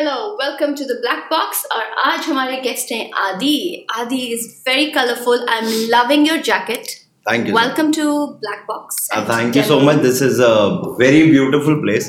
Hello welcome to the Black Box اور آج ہمارے گیسٹ ہیں Adi. Adi is very colourful I am loving your jacket thank you welcome to Black Box thank you so much this is a very beautiful place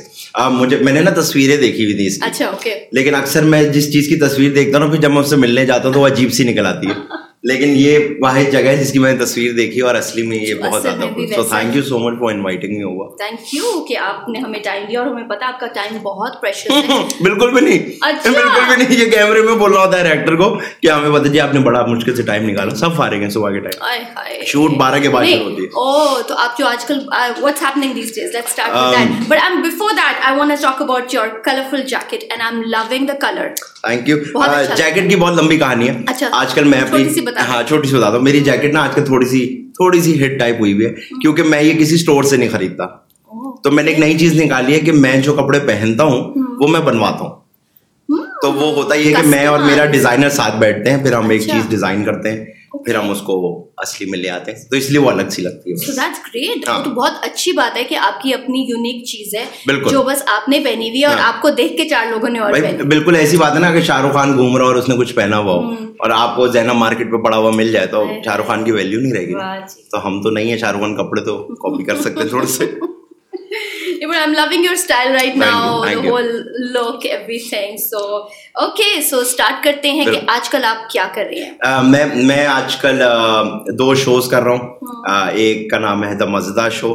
مجھے میں نے نا تصویریں دیکھی ہوئی تھی اس کی. اچھا اوکے لیکن اکثر میں جس چیز کی تصویر دیکھتا ہوں پھر جب میں اس سے ملنے جاتا ہوں تو وہ عجیب سی نکل آتی ہے. لیکن یہ واحد جگہ ہے جس کی میں نے تصویر دیکھی اور اصلی میں یہ بہت زیادہ so thank you so much for inviting me over thank you کہ آپ نے ہمیں ٹائم دیا اور ہمیں پتا آپ کا ٹائم بہت پریشیس ہے۔ بالکل بھی نہیں۔ بالکل بھی نہیں۔ یہ کیمرے میں بولنا ہوتا ہے ڈائریکٹر کو کہ ہمیں بتا جی آپ نے بڑا مشکل سے ٹائم نکالا۔ سب فارغ ہیں صبح کے ٹائم شوٹ بارہ کے بعد شروع ہوتی ہے۔ او تو آپ جو آج کل what's happening these days let's start with that but I am before that I want to talk about your colourful jacket and I am loving the colour thank you jacket کی بہت لمبی کہانی ہے۔ آج کل میں اپنی ہاں چھوٹی سی بتاتا ہوں میری جیکٹ نا آج کل تھوڑی سی تھوڑی سی ہٹ ٹائپ ہوئی ہوئی ہے کیونکہ میں یہ کسی اسٹور سے نہیں خریدتا۔ تو میں نے ایک نئی چیز نکالی ہے کہ میں جو کپڑے پہنتا ہوں وہ میں بنواتا ہوں۔ تو وہ ہوتا یہ کہ میں اور میرا ڈیزائنر ساتھ بیٹھتے ہیں پھر ہم ایک چیز ڈیزائن کرتے ہیں۔ پھر ہم اس کو اصلی میں لے آتے ہیں۔ تو اس لیے وہ الگ سی لگتی ہے۔ سو دیٹس گریٹ تو بہت اچھی بات ہے کہ آپ کی اپنی یونیک چیز ہے جو بس آپ نے پہنی ہوئی ہے اور آپ کو دیکھ کے چار لوگوں نے اور بالکل ایسی بات ہے نا کہ شاہ رخ خان گھوم رہا اور اس نے کچھ پہنا ہوا ہو۔ اور آپ کو زینا مارکیٹ پہ پڑا ہوا مل جائے تو شاہ رخ خان کی ویلیو نہیں رہے گی۔ تو ہم تو نہیں ہے شاہ رخ خان کپڑے تو کاپی کر سکتے تھوڑے سے۔ but I'm loving your style right now, the whole look, everything. So, okay, so start کرتے ہیں کہ آج کل آپ کیا کر رہے ہیں میں میں آج کل دو شوز کر رہا ہوں ایک کا نام ہے دا مزدہ شو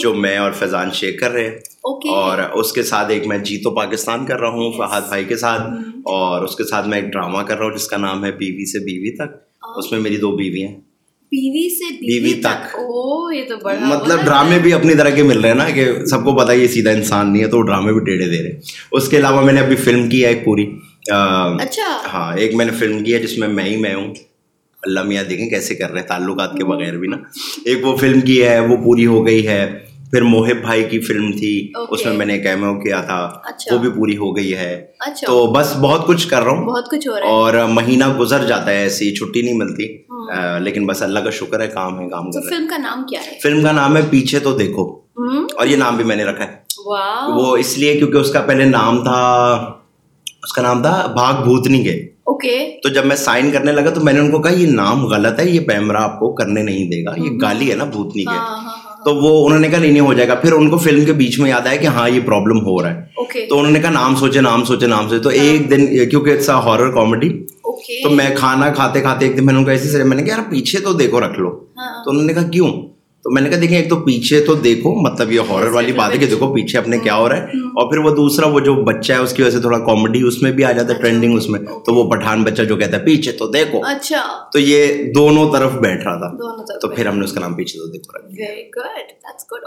جو میں اور فیضان شیخ کر رہے ہیں اور اس کے ساتھ ایک میں جیتو پاکستان کر رہا ہوں فہد بھائی کے ساتھ اور اس کے ساتھ میں ایک ڈرامہ کر رہا ہوں جس کا نام ہے بیوی سے بیوی تک اس میں میری دو بیوی ہیں بیوی سے بیوی تک۔ یہ تو بڑا مطلب ڈرامے بھی اپنی طرح کے مل رہے ہیں نا کہ سب کو پتا یہ سیدھا انسان نہیں ہے تو ڈرامے بھی ٹیڑھے دے رہے اس کے علاوہ میں نے ابھی فلم کی ہے ایک پوری۔ اچھا۔ ہاں ایک میں نے فلم کی ہے جس میں میں ہی میں ہوں۔ اللہ میاں دیکھیں کیسے کر رہے ہیں تعلقات کے بغیر بھی نا۔ ایک وہ فلم کی ہے وہ پوری ہو گئی ہے۔ پھر موہب بھائی کی فلم تھی اس میں میں نے کیمو کیا تھا وہ بھی پوری ہو گئی ہے۔ تو بس بہت کچھ کر رہا ہوں۔ بہت کچھ ہو رہا ہے۔ اور مہینہ گزر جاتا ہے ایسی چھٹی نہیں ملتی۔ لیکن بس اللہ کا شکر ہے کام ہے کام کر فلم کا نام کیا ہے؟ فلم کا نام ہے پیچھے تو دیکھو۔ اور یہ نام بھی میں نے رکھا ہے۔ وہ اس لیے کیونکہ اس کا پہلے نام تھا اس کا نام تھا بھاگ بھوتنی اوکے تو جب میں سائن کرنے لگا تو میں نے ان کو کہا یہ نام غلط ہے یہ پیمرا آپ کو کرنے نہیں دے گا۔ یہ گالی ہے نا بھوتنی کے۔ تو وہ انہوں نے کہا نہیں ہو جائے گا۔ پھر ان کو فلم کے بیچ میں یاد آیا کہ ہاں یہ پرابلم ہو رہا ہے۔ تو انہوں نے کہا نام سوچے نام سوچے نام سوچے۔ تو ایک دن کیونکہ اٹس ہارر کامیڈی تو میں کھانا کھاتے کھاتے ایک دن میں نے کو ایسے میں نے کہا یار پیچھے تو دیکھو رکھ لو۔ تو انہوں نے کہا کیوں؟ تو میں نے کہا دیکھیں ایک تو پیچھے تو دیکھو مطلب یہ ہارر والی بات ہے کہ دیکھو پیچھے اپنے کیا ہو رہا ہے۔ اور پھر وہ دوسرا وہ جو بچہ ہے اس کی وجہ سے تھوڑا کامیڈی اس میں بھی آ جاتا ہے ٹرینڈنگ اس میں۔ تو وہ پٹھان بچہ جو کہتا ہے پیچھے تو دیکھو۔ اچھا۔ تو یہ دونوں طرف بیٹھ رہا تھا۔ تو پھر ہم نے اس کا نام پیچھے تو دیکھو۔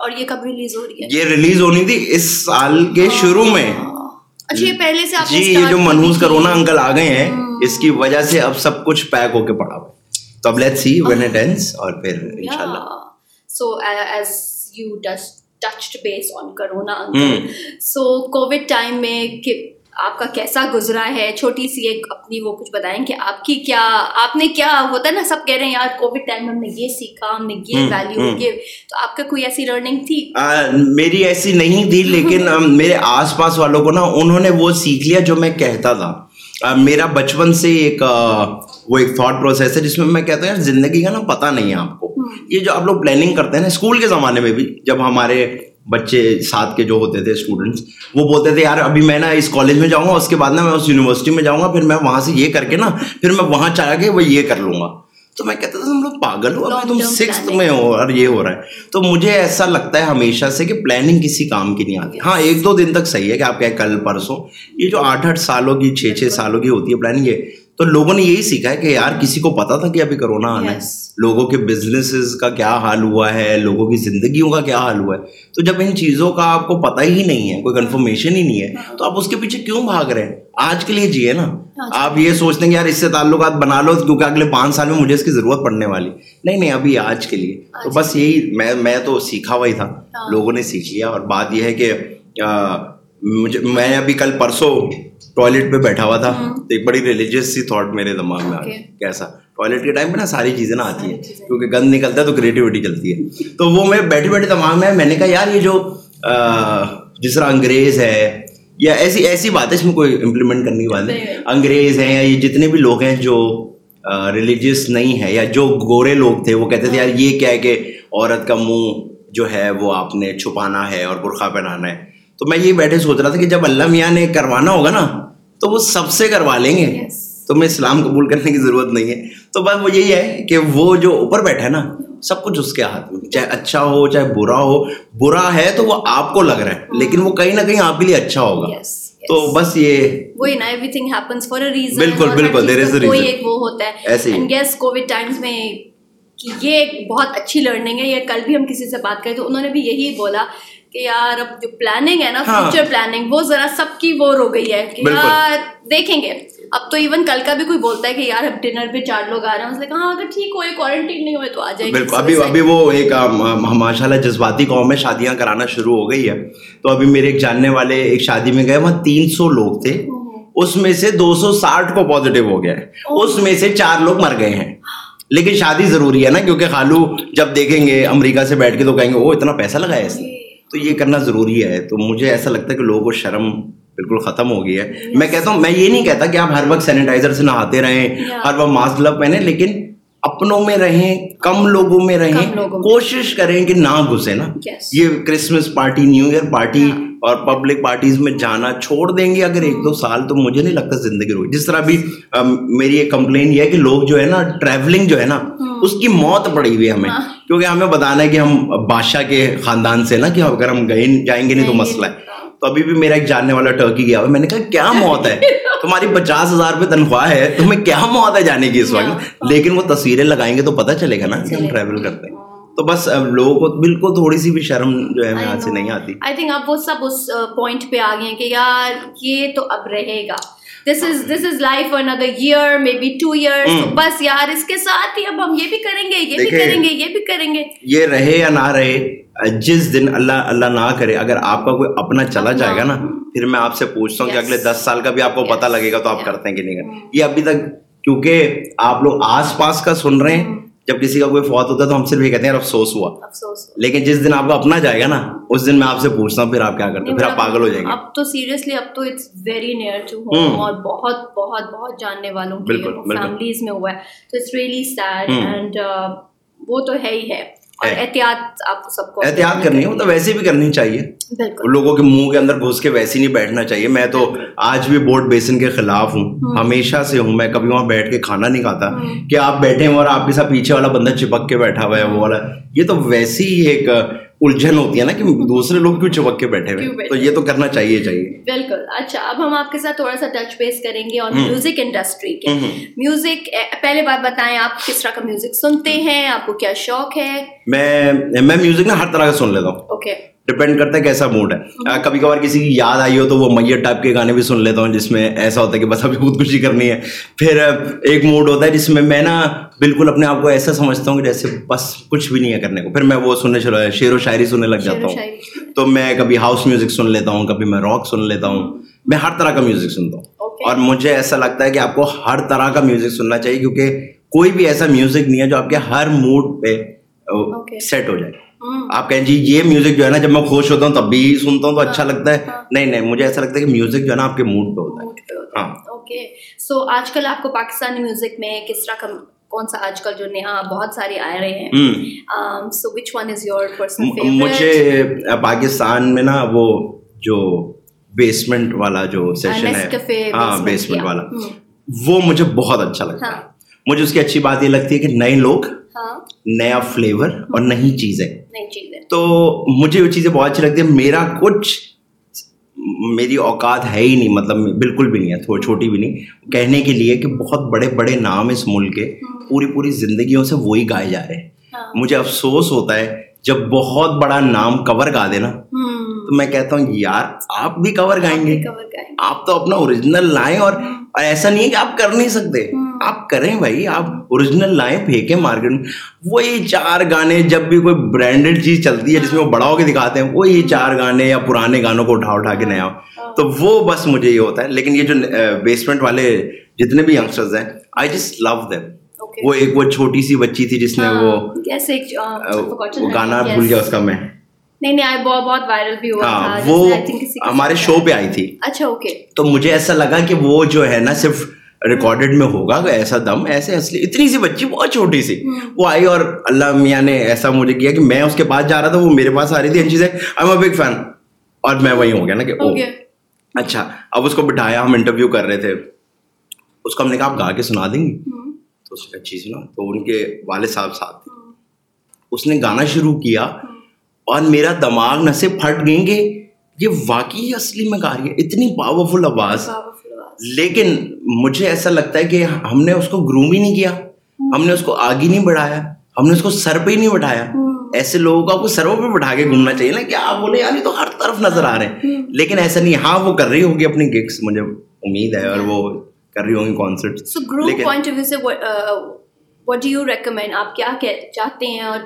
اور یہ کب ریلیز ہو رہی ہے؟ یہ ریلیز ہونی تھی اس سال کے شروع میں۔ اچھا یہ پہلے سے جی یہ جو منہوس کرونا انکل آ گئے ہیں اس کی وجہ سے اب سب کچھ پیک ہو کے پڑا ہوا تو اب let's see when it ends اور پھر انشاءاللہ۔ So as you touched base on corona so covid time میں آپ کا کیسا گزرا ہے چھوٹی سی ایک اپنی وہ کچھ بتائیں کہ آپ کی کیا آپ نے کیا ہوتا ہے نا سب کہہ رہے ہیں یار کووڈ ٹائم میں ہم نے یہ سیکھا ہم نے یہ ویلیو یہ تو آپ کا کوئی ایسی لرننگ تھی میری ایسی نہیں تھی لیکن میرے آس پاس والوں کو نا انہوں نے وہ سیکھ لیا جو میں کہتا تھا میرا بچپن سے ایک وہ ایک تھاٹ پروسیس ہے جس میں میں کہتا ہوں یار زندگی کا نا پتہ نہیں ہے آپ کو یہ جو آپ لوگ پلاننگ کرتے ہیں نا اسکول کے زمانے میں بھی جب ہمارے بچے ساتھ کے جو ہوتے تھے اسٹوڈنٹس وہ بولتے تھے یار ابھی میں نا اس کالج میں جاؤں گا اس کے بعد نا میں اس یونیورسٹی میں جاؤں گا پھر میں وہاں سے یہ کر کے نا پھر میں وہاں چاہ کے وہ یہ کر لوں گا. تو میں کہتا تھا تم لوگ پاگل ہو ابھی تم سکس میں ہو اور یہ ہو رہا ہے. تو مجھے ایسا لگتا ہے ہمیشہ سے کہ پلاننگ کسی کام کی نہیں آتی۔ ہاں ایک دو دن تک صحیح ہے کہ آپ کہ کل پرسوں یہ جو آٹھ آٹھ سالوں کی چھ چھ سالوں کی ہوتی ہے پلاننگ یہ تو لوگوں نے یہی سیکھا ہے کہ یار کسی کو پتا تھا کہ ابھی کرونا آنا ہے۔ لوگوں کے بزنس کا کیا حال ہوا ہے لوگوں کی زندگیوں کا کیا حال ہوا ہے۔ تو جب ان چیزوں کا آپ کو پتہ ہی نہیں ہے کوئی کنفرمیشن ہی نہیں ہے تو آپ اس کے پیچھے کیوں بھاگ رہے ہیں؟ آج کے لیے جیے نا۔ آپ یہ سوچتے ہیں کہ یار اس سے تعلقات بنا لو کیونکہ اگلے پانچ سال میں مجھے اس کی ضرورت پڑنے والی۔ نہیں نہیں ابھی آج کے لیے۔ تو بس یہی میں میں تو سیکھا ہوا ہی تھا۔ لوگوں نے سیکھ لیا اور بات یہ ہے کہ مجھے میں ابھی کل پرسوں ٹوائلٹ پہ بیٹھا ہوا تھا تو ایک بڑی ریلیجیس سی تھاٹ میرے دماغ میں آ گئی کیسا؟ ٹوائلٹ کے ٹائم پہ نا ساری چیزیں نا آتی ہیں کیونکہ گند نکلتا ہے تو کریٹیوٹی چلتی ہے۔ تو وہ میں بیٹھے بیٹھے دماغ میں میں نے کہا یار یہ جو جس طرح انگریز ہے یا ایسی ایسی بات ہے اس میں کوئی امپلیمنٹ کرنے کی بات ہے نہیں۔ انگریز ہیں یا یہ جتنے بھی لوگ ہیں جو ریلیجیس نہیں ہے یا جو گورے لوگ تھے وہ کہتے تھے یار یہ کیا ہے کہ عورت کا منہ جو ہے وہ آپ نے چھپانا ہے اور برقع پہنانا ہے؟ تو میں یہ بیٹھے سوچ رہا تھا کہ جب اللہ میاں نے کروانا ہوگا نا تو وہ سب سے کروا لیں گے Yes. تو میں اسلام قبول کرنے کی ضرورت نہیں ہے تو بس وہ یہی ہے کہ وہ جو اوپر بیٹھا ہے نا سب کچھ اس کے ہاتھ میں چاہے اچھا ہو چاہے برا ہو برا ہے تو وہ آپ کو لگ رہا ہے لیکن وہ کہیں نہ کہیں آپ کے لیے اچھا ہوگا Yes. تو بس یہ وہی نا everything happens for a reason بالکل، بالکل, is a کوئی reason. ایک وہ ہوتا ہے ایسے۔ اینڈ یس کووڈ ٹائمس میں کہ یہ ایک بہت اچھی لرننگ ہے یہ کل بھی ہم کسی سے بات کریں تو انہوں نے بھی یہی بولا کہ یار اب جو پلاننگ ہے نا ہاں۔ فیوچر پلاننگ وہ ذرا سب کی وہ ہو گئی ہے کہ۔ یار دیکھیں گے. اب تو ایون کل کا بھی کوئی بولتا ہے کہ یار اب ڈنر پہ چار لوگ آ رہے ہیں اس نے کہا ہاں اگر ٹھیک ہوئے کوارنٹین نہیں ہوئے تو آ جائیں گے بالکل. ابھی ابھی وہ ایک ماشاء اللہ جذباتی قوم میں شادیاں کرانا شروع ہو گئی ہے۔ تو ابھی میرے ایک جاننے والے ایک شادی میں گئے وہاں تین سو لوگ تھے۔ اس میں سے دو سو ساٹھ کو پازیٹیو ہو گیا ہے۔ اس میں سے چار لوگ مر گئے ہیں۔ لیکن شادی ضروری ہے نا کیونکہ خالو جب دیکھیں گے امریکہ سے بیٹھ کے تو کہیں گے وہ اتنا پیسہ لگایا اس نے۔ تو یہ کرنا ضروری ہے۔ تو مجھے ایسا لگتا ہے کہ لوگوں کو شرم بالکل ختم ہو گئی ہے۔ میں کہتا ہوں میں یہ نہیں کہتا کہ آپ ہر وقت سینیٹائزر سے نہاتے رہیں. ہر وقت ماسک لب پہنے لیکن اپنوں میں رہیں کم لوگوں میں رہیں۔ کوشش کریں کہ نہ گھسے نا. یہ Christmas party New Year party اور پبلک پارٹیز میں جانا چھوڑ دیں گے اگر ایک دو سال تو مجھے نہیں لگتا زندگی روئی۔ جس طرح بھی میری ایک کمپلین یہ ہے کہ لوگ جو ہے نا ٹریولنگ جو ہے نا اس کی موت پڑی ہوئی ہے ہمیں کیونکہ ہمیں بتانا ہے کہ ہم بادشاہ کے خاندان سے نا کہ اگر ہم گئے جائیں گے نہیں تو مسئلہ ہے۔ تو۔ ابھی بھی میرا ایک جاننے والا ٹرکی گیا ہوا میں نے کہا کیا موت ہے؟ تمہاری پچاس ہزار روپے تنخواہ ہے تمہیں کیا موت ہے جانے کی اس وقت؟ لیکن وہ تصویریں لگائیں گے تو پتہ چلے گا نا کہ ہم ٹریول کرتے ہیں۔ تو بس لوگوں کو بالکل تھوڑی سی بھی شرم جو ہے یہاں سے نہیں آتی۔ آئی تھنک اب وہ سب اس پوائنٹ پہ آ گئے ہیں کہ یار یہ تو اب رہے گا۔ This is this is life another year may be two years بس یار اس کے ساتھ ہی اب ہم یہ بھی کریں گے یہ بھی کریں گے یہ بھی کریں گے یہ رہے یا نہ رہے جس دن اللہ اللہ نہ کرے اگر آپ کا کوئی اپنا چلا جائے گا نا پھر میں آپ سے پوچھتا ہوں کہ. اگلے دس سال کا بھی آپ کو. پتا لگے گا تو آپ. کرتے ہیں کہ نہیں کرتے یہ ابھی تک کیونکہ آپ لوگ آس پاس کا سن رہے ہیں جب کسی کا کوئی فوت ہوتا ہے تو ہم صرف یہ کہتے ہیں یار افسوس ہوا افسوس لیکن جس دن آپ کو اپنا جائے گا نا اس دن میں آپ سے پوچھتا ہوں پھر آپ کیا کرتے ہیں پھر آپ پاگل ہو جائیں گے اب تو سیریسلی اب تو it's very near to home اور بہت بہت بہت جاننے والوں کی۔ فیملیز میں ہوا ہے تو اٹس ریئلی سیڈ۔ اینڈ وہ تو ہے ہی ہے۔ احتیاط آپ سب کو احتیاط کرنی ہے تو ویسے بھی کرنی چاہیے۔ لوگوں کے منہ کے اندر گھس کے ویسے نہیں بیٹھنا چاہیے۔ میں تو آج بھی بورڈ بیسن کے خلاف ہوں۔ ہمیشہ سے ہوں۔ میں کبھی وہاں بیٹھ کے کھانا نہیں کھاتا کہ آپ بیٹھے ہیں اور آپ کے ساتھ پیچھے والا بندہ چپک کے بیٹھا ہوا ہے وہ والا۔ یہ تو ویسی ہی ایک الجھن ہوتی ہے نا کہ دوسرے لوگ کیوں چپک کے بیٹھے ہوئے؟ تو یہ تو کرنا چاہیے چاہیے۔ بالکل اچھا اب ہم آپ کے ساتھ تھوڑا سا ٹچ بیس کریں گے اور میوزک انڈسٹری کے۔ میوزک پہلے بات بتائیں آپ کس طرح کا میوزک سنتے ہیں؟ آپ کو کیا شوق ہے؟ میں میں میوزک نا ہر طرح کا سن لیتا ہوں۔ اوکے ڈپینڈ کرتا ہے کیسا موڈ ہے۔ کبھی کبھار کسی کی یاد آئی ہو تو وہ میت ٹائپ کے گانے بھی سن لیتا ہوں جس میں ایسا ہوتا ہے کہ بس ابھی خودکشی کرنی ہے۔ پھر ایک موڈ ہوتا ہے جس میں میں نا بالکل اپنے آپ کو ایسا سمجھتا ہوں کہ جیسے بس کچھ بھی نہیں ہے کرنے کو۔ پھر میں وہ سننے چلو شعر و شاعری سننے لگ جاتا ہوں۔ تو میں کبھی ہاؤس میوزک سن لیتا ہوں کبھی میں راک سن لیتا ہوں۔ میں ہر طرح کا میوزک سنتا ہوں۔ اور مجھے ایسا لگتا ہے کہ آپ کو ہر طرح کا میوزک سننا چاہیے کیونکہ کوئی بھی ایسا میوزک نہیں ہے جو آپ کے ہر موڈ پہ سیٹ ہو جائے۔ آپ کہیں جی یہ میوزک جو ہے نا جب میں خوش ہوتا ہوں تب بھی سنتا ہوں تو اچھا لگتا ہے۔ نہیں نہیں مجھے ایسا لگتا ہے کہ میوزک جو ہے نا آپ کے موڈ پہ ہوتا ہے۔ ہاں۔ اوکے سو آج کل آپ کو پاکستانی میوزک میں کس طرح کا کون سا آج کل جو نیا بہت سارے آ رہے ہیں؟ So which one is your personal مجھے پاکستان میں نا وہ جو بیسمنٹ والا جو سیشن ہے۔ ہاں بیسمنٹ والا۔ وہ مجھے بہت اچھا لگتا ہے۔ مجھے اس کی اچھی بات یہ لگتی ہے کہ نئے لوگ نیا فلیور اور نئی چیزیں۔ تو مجھے وہ چیزیں بہت اچھی لگتی ہیں۔ میرا کچھ میری اوقات ہے ہی نہیں مطلب بالکل بھی نہیں ہے چھوٹی بھی نہیں۔ کہنے کے لیے کہ بہت بڑے بڑے نام اس ملک کے پوری پوری زندگیوں سے وہی گائے جا رہے ہیں۔ مجھے افسوس ہوتا ہے جب بہت بڑا نام کور گا دے نا تو میں کہتا ہوں یار آپ بھی کور گائیں گے۔ آپ تو اپنا اوریجنل لائیں اور ایسا نہیں ہے کہ آپ کر نہیں سکتے۔ آپ کریں بھائی آپ اوریجنل لائیں پھینکیں مارکیٹ میں۔ وہی چار گانے جب بھی کوئی برانڈیڈ چیز چلتی ہے جس میں وہ بڑا ہو کے دکھاتے ہیں وہی چار گانے یا پرانے گانوں کو اٹھا اٹھا کے نیا۔ تو وہ بس مجھے یہ ہوتا ہے۔ لیکن یہ جو بیسمنٹ والے جتنے بھی یگسٹرز ہیں آئی جسٹ لو دیم وہ ایک وہ چھوٹی سی بچی تھی جس نے وہ گانا بھول گیا اس کا میں۔ نہیں نہیں بہت وائرل بھی ہوا ہاں وہ ہمارے شو۔ پہ آئی تھی۔ اچھا اوکے تو مجھے ایسا لگا کہ وہ جو ہے نا صرف ریکارڈڈ میں ہوگا ایسا دم ایسے اصلی اتنی سی بچی بہت چھوٹی سی۔ وہ آئی اور اللہ میاں نے ایسا مجھے کیا کہ میں اس کے پاس جا رہا تھا وہ میرے پاس آ رہی تھی۔ چیزیں آئی ایم بگ فین اور میں وہی ہو گیا نا کہ او۔ اچھا اب اس کو بٹھایا ہم انٹرویو کر رہے تھے۔ اس کو ہم نے کہا آپ گا کے سنا دیں گے۔ تو اس نے اچھی سنا۔ تو ان کے والد صاحب ساتھ تھے۔ اس نے گانا شروع کیا اور میرا دماغ نہ سے پھٹ گئیں کہ یہ واقعی اصلی میں گا رہی ہے۔ اتنی پاورفل آواز۔ لیکن مجھے ایسا لگتا ہے کہ ہم نے اس کو گروم ہی نہیں کیا۔ ہم نے اس کو آگے نہیں بڑھایا۔ ہم نے اس کو سر پہ ہی نہیں بٹھایا۔ ایسے لوگوں کو آپ کو سروں پہ بٹھا کے گھومنا چاہیے نا کہ آپ بولے یار یہ تو ہر طرف نظر آ رہے ہیں۔ لیکن ایسا نہیں ہاں وہ کر رہی ہوگی اپنی گگس مجھے امید ہے اور وہ کر رہی ہوں گی concert so group point of view سے وٹ ڈو یو ریکمینڈ آپ کیا چاہتے ہیں اور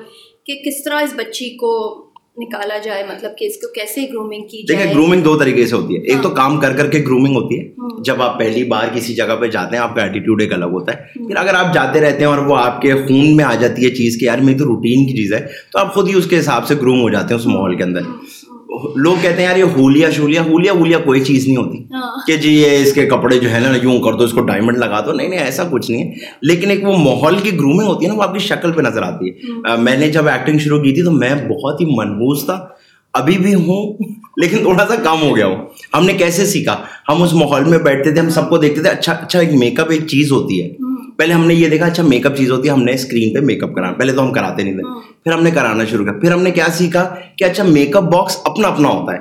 کہ کس طرح اس بچی کو نکالا جائے مطلب کہ اس کو کیسے گرومنگ کی جائے؟ دیکھیں گرومنگ دو طریقے سے ہوتی ہے۔ ایک تو کام کر کر کے گرومنگ ہوتی ہے۔ جب آپ پہلی بار کسی جگہ پہ جاتے ہیں آپ کا ایٹیٹیوڈ ایک الگ ہوتا ہے۔ پھر اگر آپ جاتے رہتے ہیں اور وہ آپ کے خون میں آ جاتی ہے چیز کہ یار میری تو روٹین کی چیز ہے تو آپ خود ہی اس کے حساب سے گروم ہو جاتے ہیں اس ماحول کے اندر۔ لوگ کہتے ہیں یار یہ ہولیا شولیا ہولیا وولیا کوئی چیز نہیں ہوتی۔ کہ جی یہ اس کے کپڑے جو ہے نا یوں کر دو اس کو ڈائمنڈ لگا دو۔ نہیں نہیں ایسا کچھ نہیں ہے۔ لیکن ایک وہ ماحول کی گرومنگ ہوتی ہے نا وہ آپ کی شکل پہ نظر آتی ہے۔ میں نے جب ایکٹنگ شروع کی تھی تو میں بہت ہی منحوس تھا۔ ابھی بھی ہوں لیکن تھوڑا سا کم ہو گیا ہوں۔ ہم نے کیسے سیکھا؟ ہم اس ماحول میں بیٹھتے تھے ہم سب کو دیکھتے تھے اچھا اچھا ایک میک اپ ایک چیز ہوتی ہے۔ پہلے ہم نے یہ دیکھا اچھا میک اپ چیز ہوتی ہے ہم نے اسکرین پہ میک اپ کرانا پہلے تو ہم کراتے نہیں تھے۔ پھر ہم نے کرانا شروع کیا۔ پھر ہم نے کیا سیکھا کہ اچھا میک اپ باکس اپنا اپنا ہوتا ہے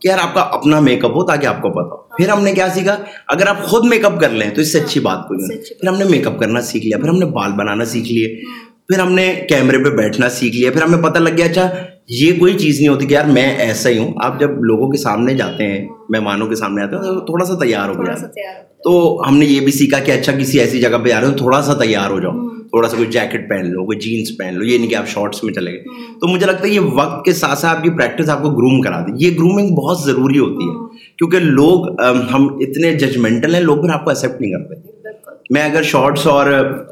کہ یار آپ کا اپنا میک اپ ہو تاکہ آپ کو پتا ہو۔ پھر ہم نے کیا سیکھا؟ اگر آپ خود میک اپ کر لیں تو اس سے اچھی بات کوئی نہیں پھر ہم نے میک اپ کرنا سیکھ لیا پھر ہم نے بال بنانا سیکھ لیے۔ پھر ہم نے کیمرے پہ بیٹھنا سیکھ لیا۔ پھر ہمیں پتہ لگ گیا اچھا یہ کوئی چیز نہیں ہوتی کہ یار میں ایسا ہی ہوں۔ آپ جب لوگوں کے سامنے جاتے ہیں مہمانوں کے سامنے آتے ہیں تو تھوڑا سا تیار ہو گیا تو ہم نے یہ بھی سیکھا کہ اچھا کسی ایسی جگہ پہ آ رہے ہو تھوڑا سا تیار ہو جاؤ تھوڑا سا کوئی جیکٹ پہن لو کوئی جینس پہن لو یہ نہیں کہ آپ شارٹس میں چلے گئے۔ تو مجھے لگتا ہے یہ وقت کے ساتھ ساتھ آپ کی پریکٹس آپ کو گروم کرا دی۔ یہ گرومنگ بہت ضروری ہوتی ہے کیونکہ لوگ ہم اتنے ججمنٹل ہیں لوگ پھر آپ کو ایکسیپٹ نہیں کرتے میں اگر شارٹس اور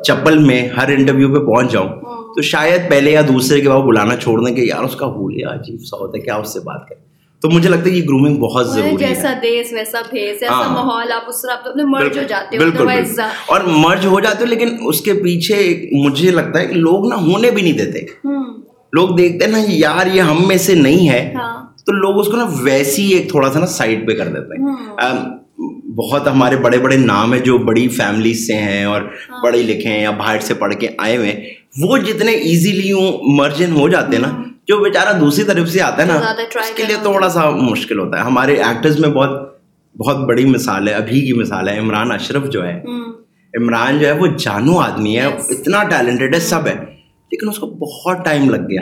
چپل میں ہر انٹرویو پہ پہنچ جاؤں تو شاید پہلے یا دوسرے کے بعد بلانا چھوڑ دیں کہ یار اس کا ہولیا عجیب سا ہوتا ہے کیا اس سے بات کریں؟ تو مجھے لگتا ہے یہ گرومنگ بہت ضروری جیسا ہے۔ دیس ویسا بھیس ایسا ماحول آپ اس طرح اپنے مرج ہو جاتے ہو بالکل بالکل۔ اور مرج ہو جاتے ہو لیکن اس کے پیچھے مجھے لگتا ہے کہ لوگ نا ہونے بھی نہیں دیتے۔ لوگ دیکھتے ہیں نا یار یہ ہم میں سے نہیں ہے۔ تو لوگ اس کو نا ویسی ایک تھوڑا سا نا سائڈ پہ کر دیتے ہیں۔ بہت ہمارے بڑے بڑے نام ہیں جو بڑی فیملیز سے ہیں اور پڑھے لکھے ہیں یا باہر سے پڑھ کے آئے ہوئے ہیں۔ وہ جتنے ایزیلی مرجن ہو جاتے ہیں نا جو بیچارہ دوسری طرف سے آتا ہے نا اس کے لیے تھوڑا سا مشکل ہوتا ہے۔ ہمارے ایکٹرز میں بہت بہت بڑی مثال ہے ابھی کی مثال ہے عمران اشرف جو ہے۔ عمران جو ہے وہ جانو آدمی ہے اتنا ٹیلنٹڈ ہے سب ہے۔ لیکن اس کو بہت ٹائم لگ گیا۔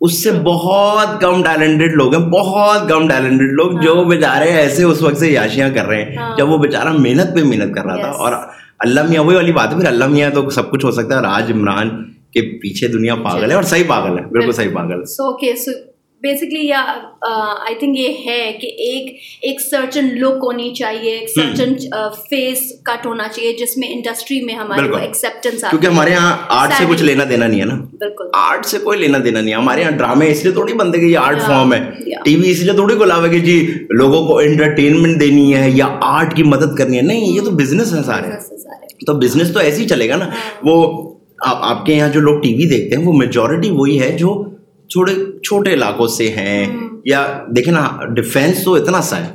اس سے بہت کم ٹیلنٹڈ لوگ ہیں بہت کم ٹیلنٹڈ لوگ جو بیچارے ایسے اس وقت سے یاشیاں کر رہے ہیں جب وہ بیچارہ محنت پہ محنت کر رہا تھا۔ اور اللہ میاں وہی والی بات ہے پھر اللہ میاں تو سب کچھ ہو سکتا ہے۔ آج عمران کے پیچھے دنیا پاگل ہے اور صحیح پاگل ہے بالکل صحیح پاگل ہے۔ سو اوکے سو بیسکلی یا آئی تھنک یہ ہے کہ ایک ایک سرچن لک ہونی چاہیے ایک سرچن فیس کٹ ہونا چاہیے جس میں انڈسٹری میں ہمارے کو ایکسیپٹنس کیونکہ ہمارے یہاں آرٹ سے کچھ لینا دینا نہیں ہے نا۔ بالکل۔ آرٹ سے کوئی لینا دینا نہیں ہے۔ ہمارے یہاں ڈرامے اس لیے تھوڑی بنتے کہ یہ آرٹ فارم ہے۔ ٹی وی اس لیے تھوڑی کو لاوے کہ جی لوگوں کو انٹرٹینمنٹ دینی ہے یا آرٹ کی مدد کرنی ہے۔ نہیں یہ تو بزنس ہے سارے۔ تو بزنس تو ایسے ہی چلے گا نا۔ وہ آپ کے یہاں جو لوگ ٹی وی دیکھتے ہیں وہ میجورٹی وہی ہے جو تھوڑے چھوٹے علاقوں سے ہیں۔ یا دیکھیں نا ڈیفینس تو اتنا سا ہے۔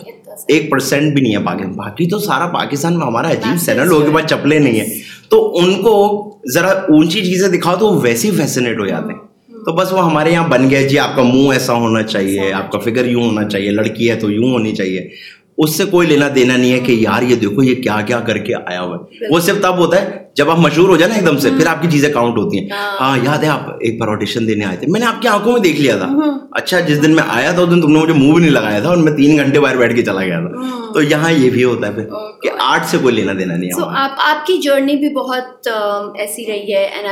ایک پرسینٹ بھی نہیں ہے پاکستان۔ باقی تو سارا پاکستان میں ہمارا عجیب سے نا لوگوں کے پاس چپلے نہیں ہیں۔ تو ان کو ذرا اونچی چیزیں دکھاؤ تو وہ ویسے ہی فیسنیٹ ہو جاتے ہیں۔ تو بس وہ ہمارے یہاں بن گیا جی آپ کا منہ ایسا ہونا چاہیے آپ کا فگر یوں ہونا چاہیے لڑکی ہے تو یوں ہونی چاہیے۔ اس سے کوئی لینا دینا نہیں ہے کہ یار یہ دیکھو یہ کیا کیا کر کے آیا ہوا ہے۔ وہ صرف تب ہوتا ہے جب آپ مشہور ہو جائے نا ایک دم سے پھر آپ کی چیزیں کاؤنٹ ہوتی ہیں۔ ہاں۔ یاد ہے آپ ایک بار آڈیشن دینے آئے تھے۔ میں نے آپ کی آنکھوں میں دیکھ لیا تھا۔ اچھا جس دن میں آیا تھا اس دن تم نے مجھے منہ بھی نہیں لگایا تھا اور میں تین گھنٹے باہر بیٹھ کے چلا گیا تھا۔ تو یہاں یہ بھی ہوتا ہے پھر کہ آرٹ سے کوئی لینا دینا نہیں ہے۔ آپ آپ کی جرنی بھی بہت ایسی رہی ہے and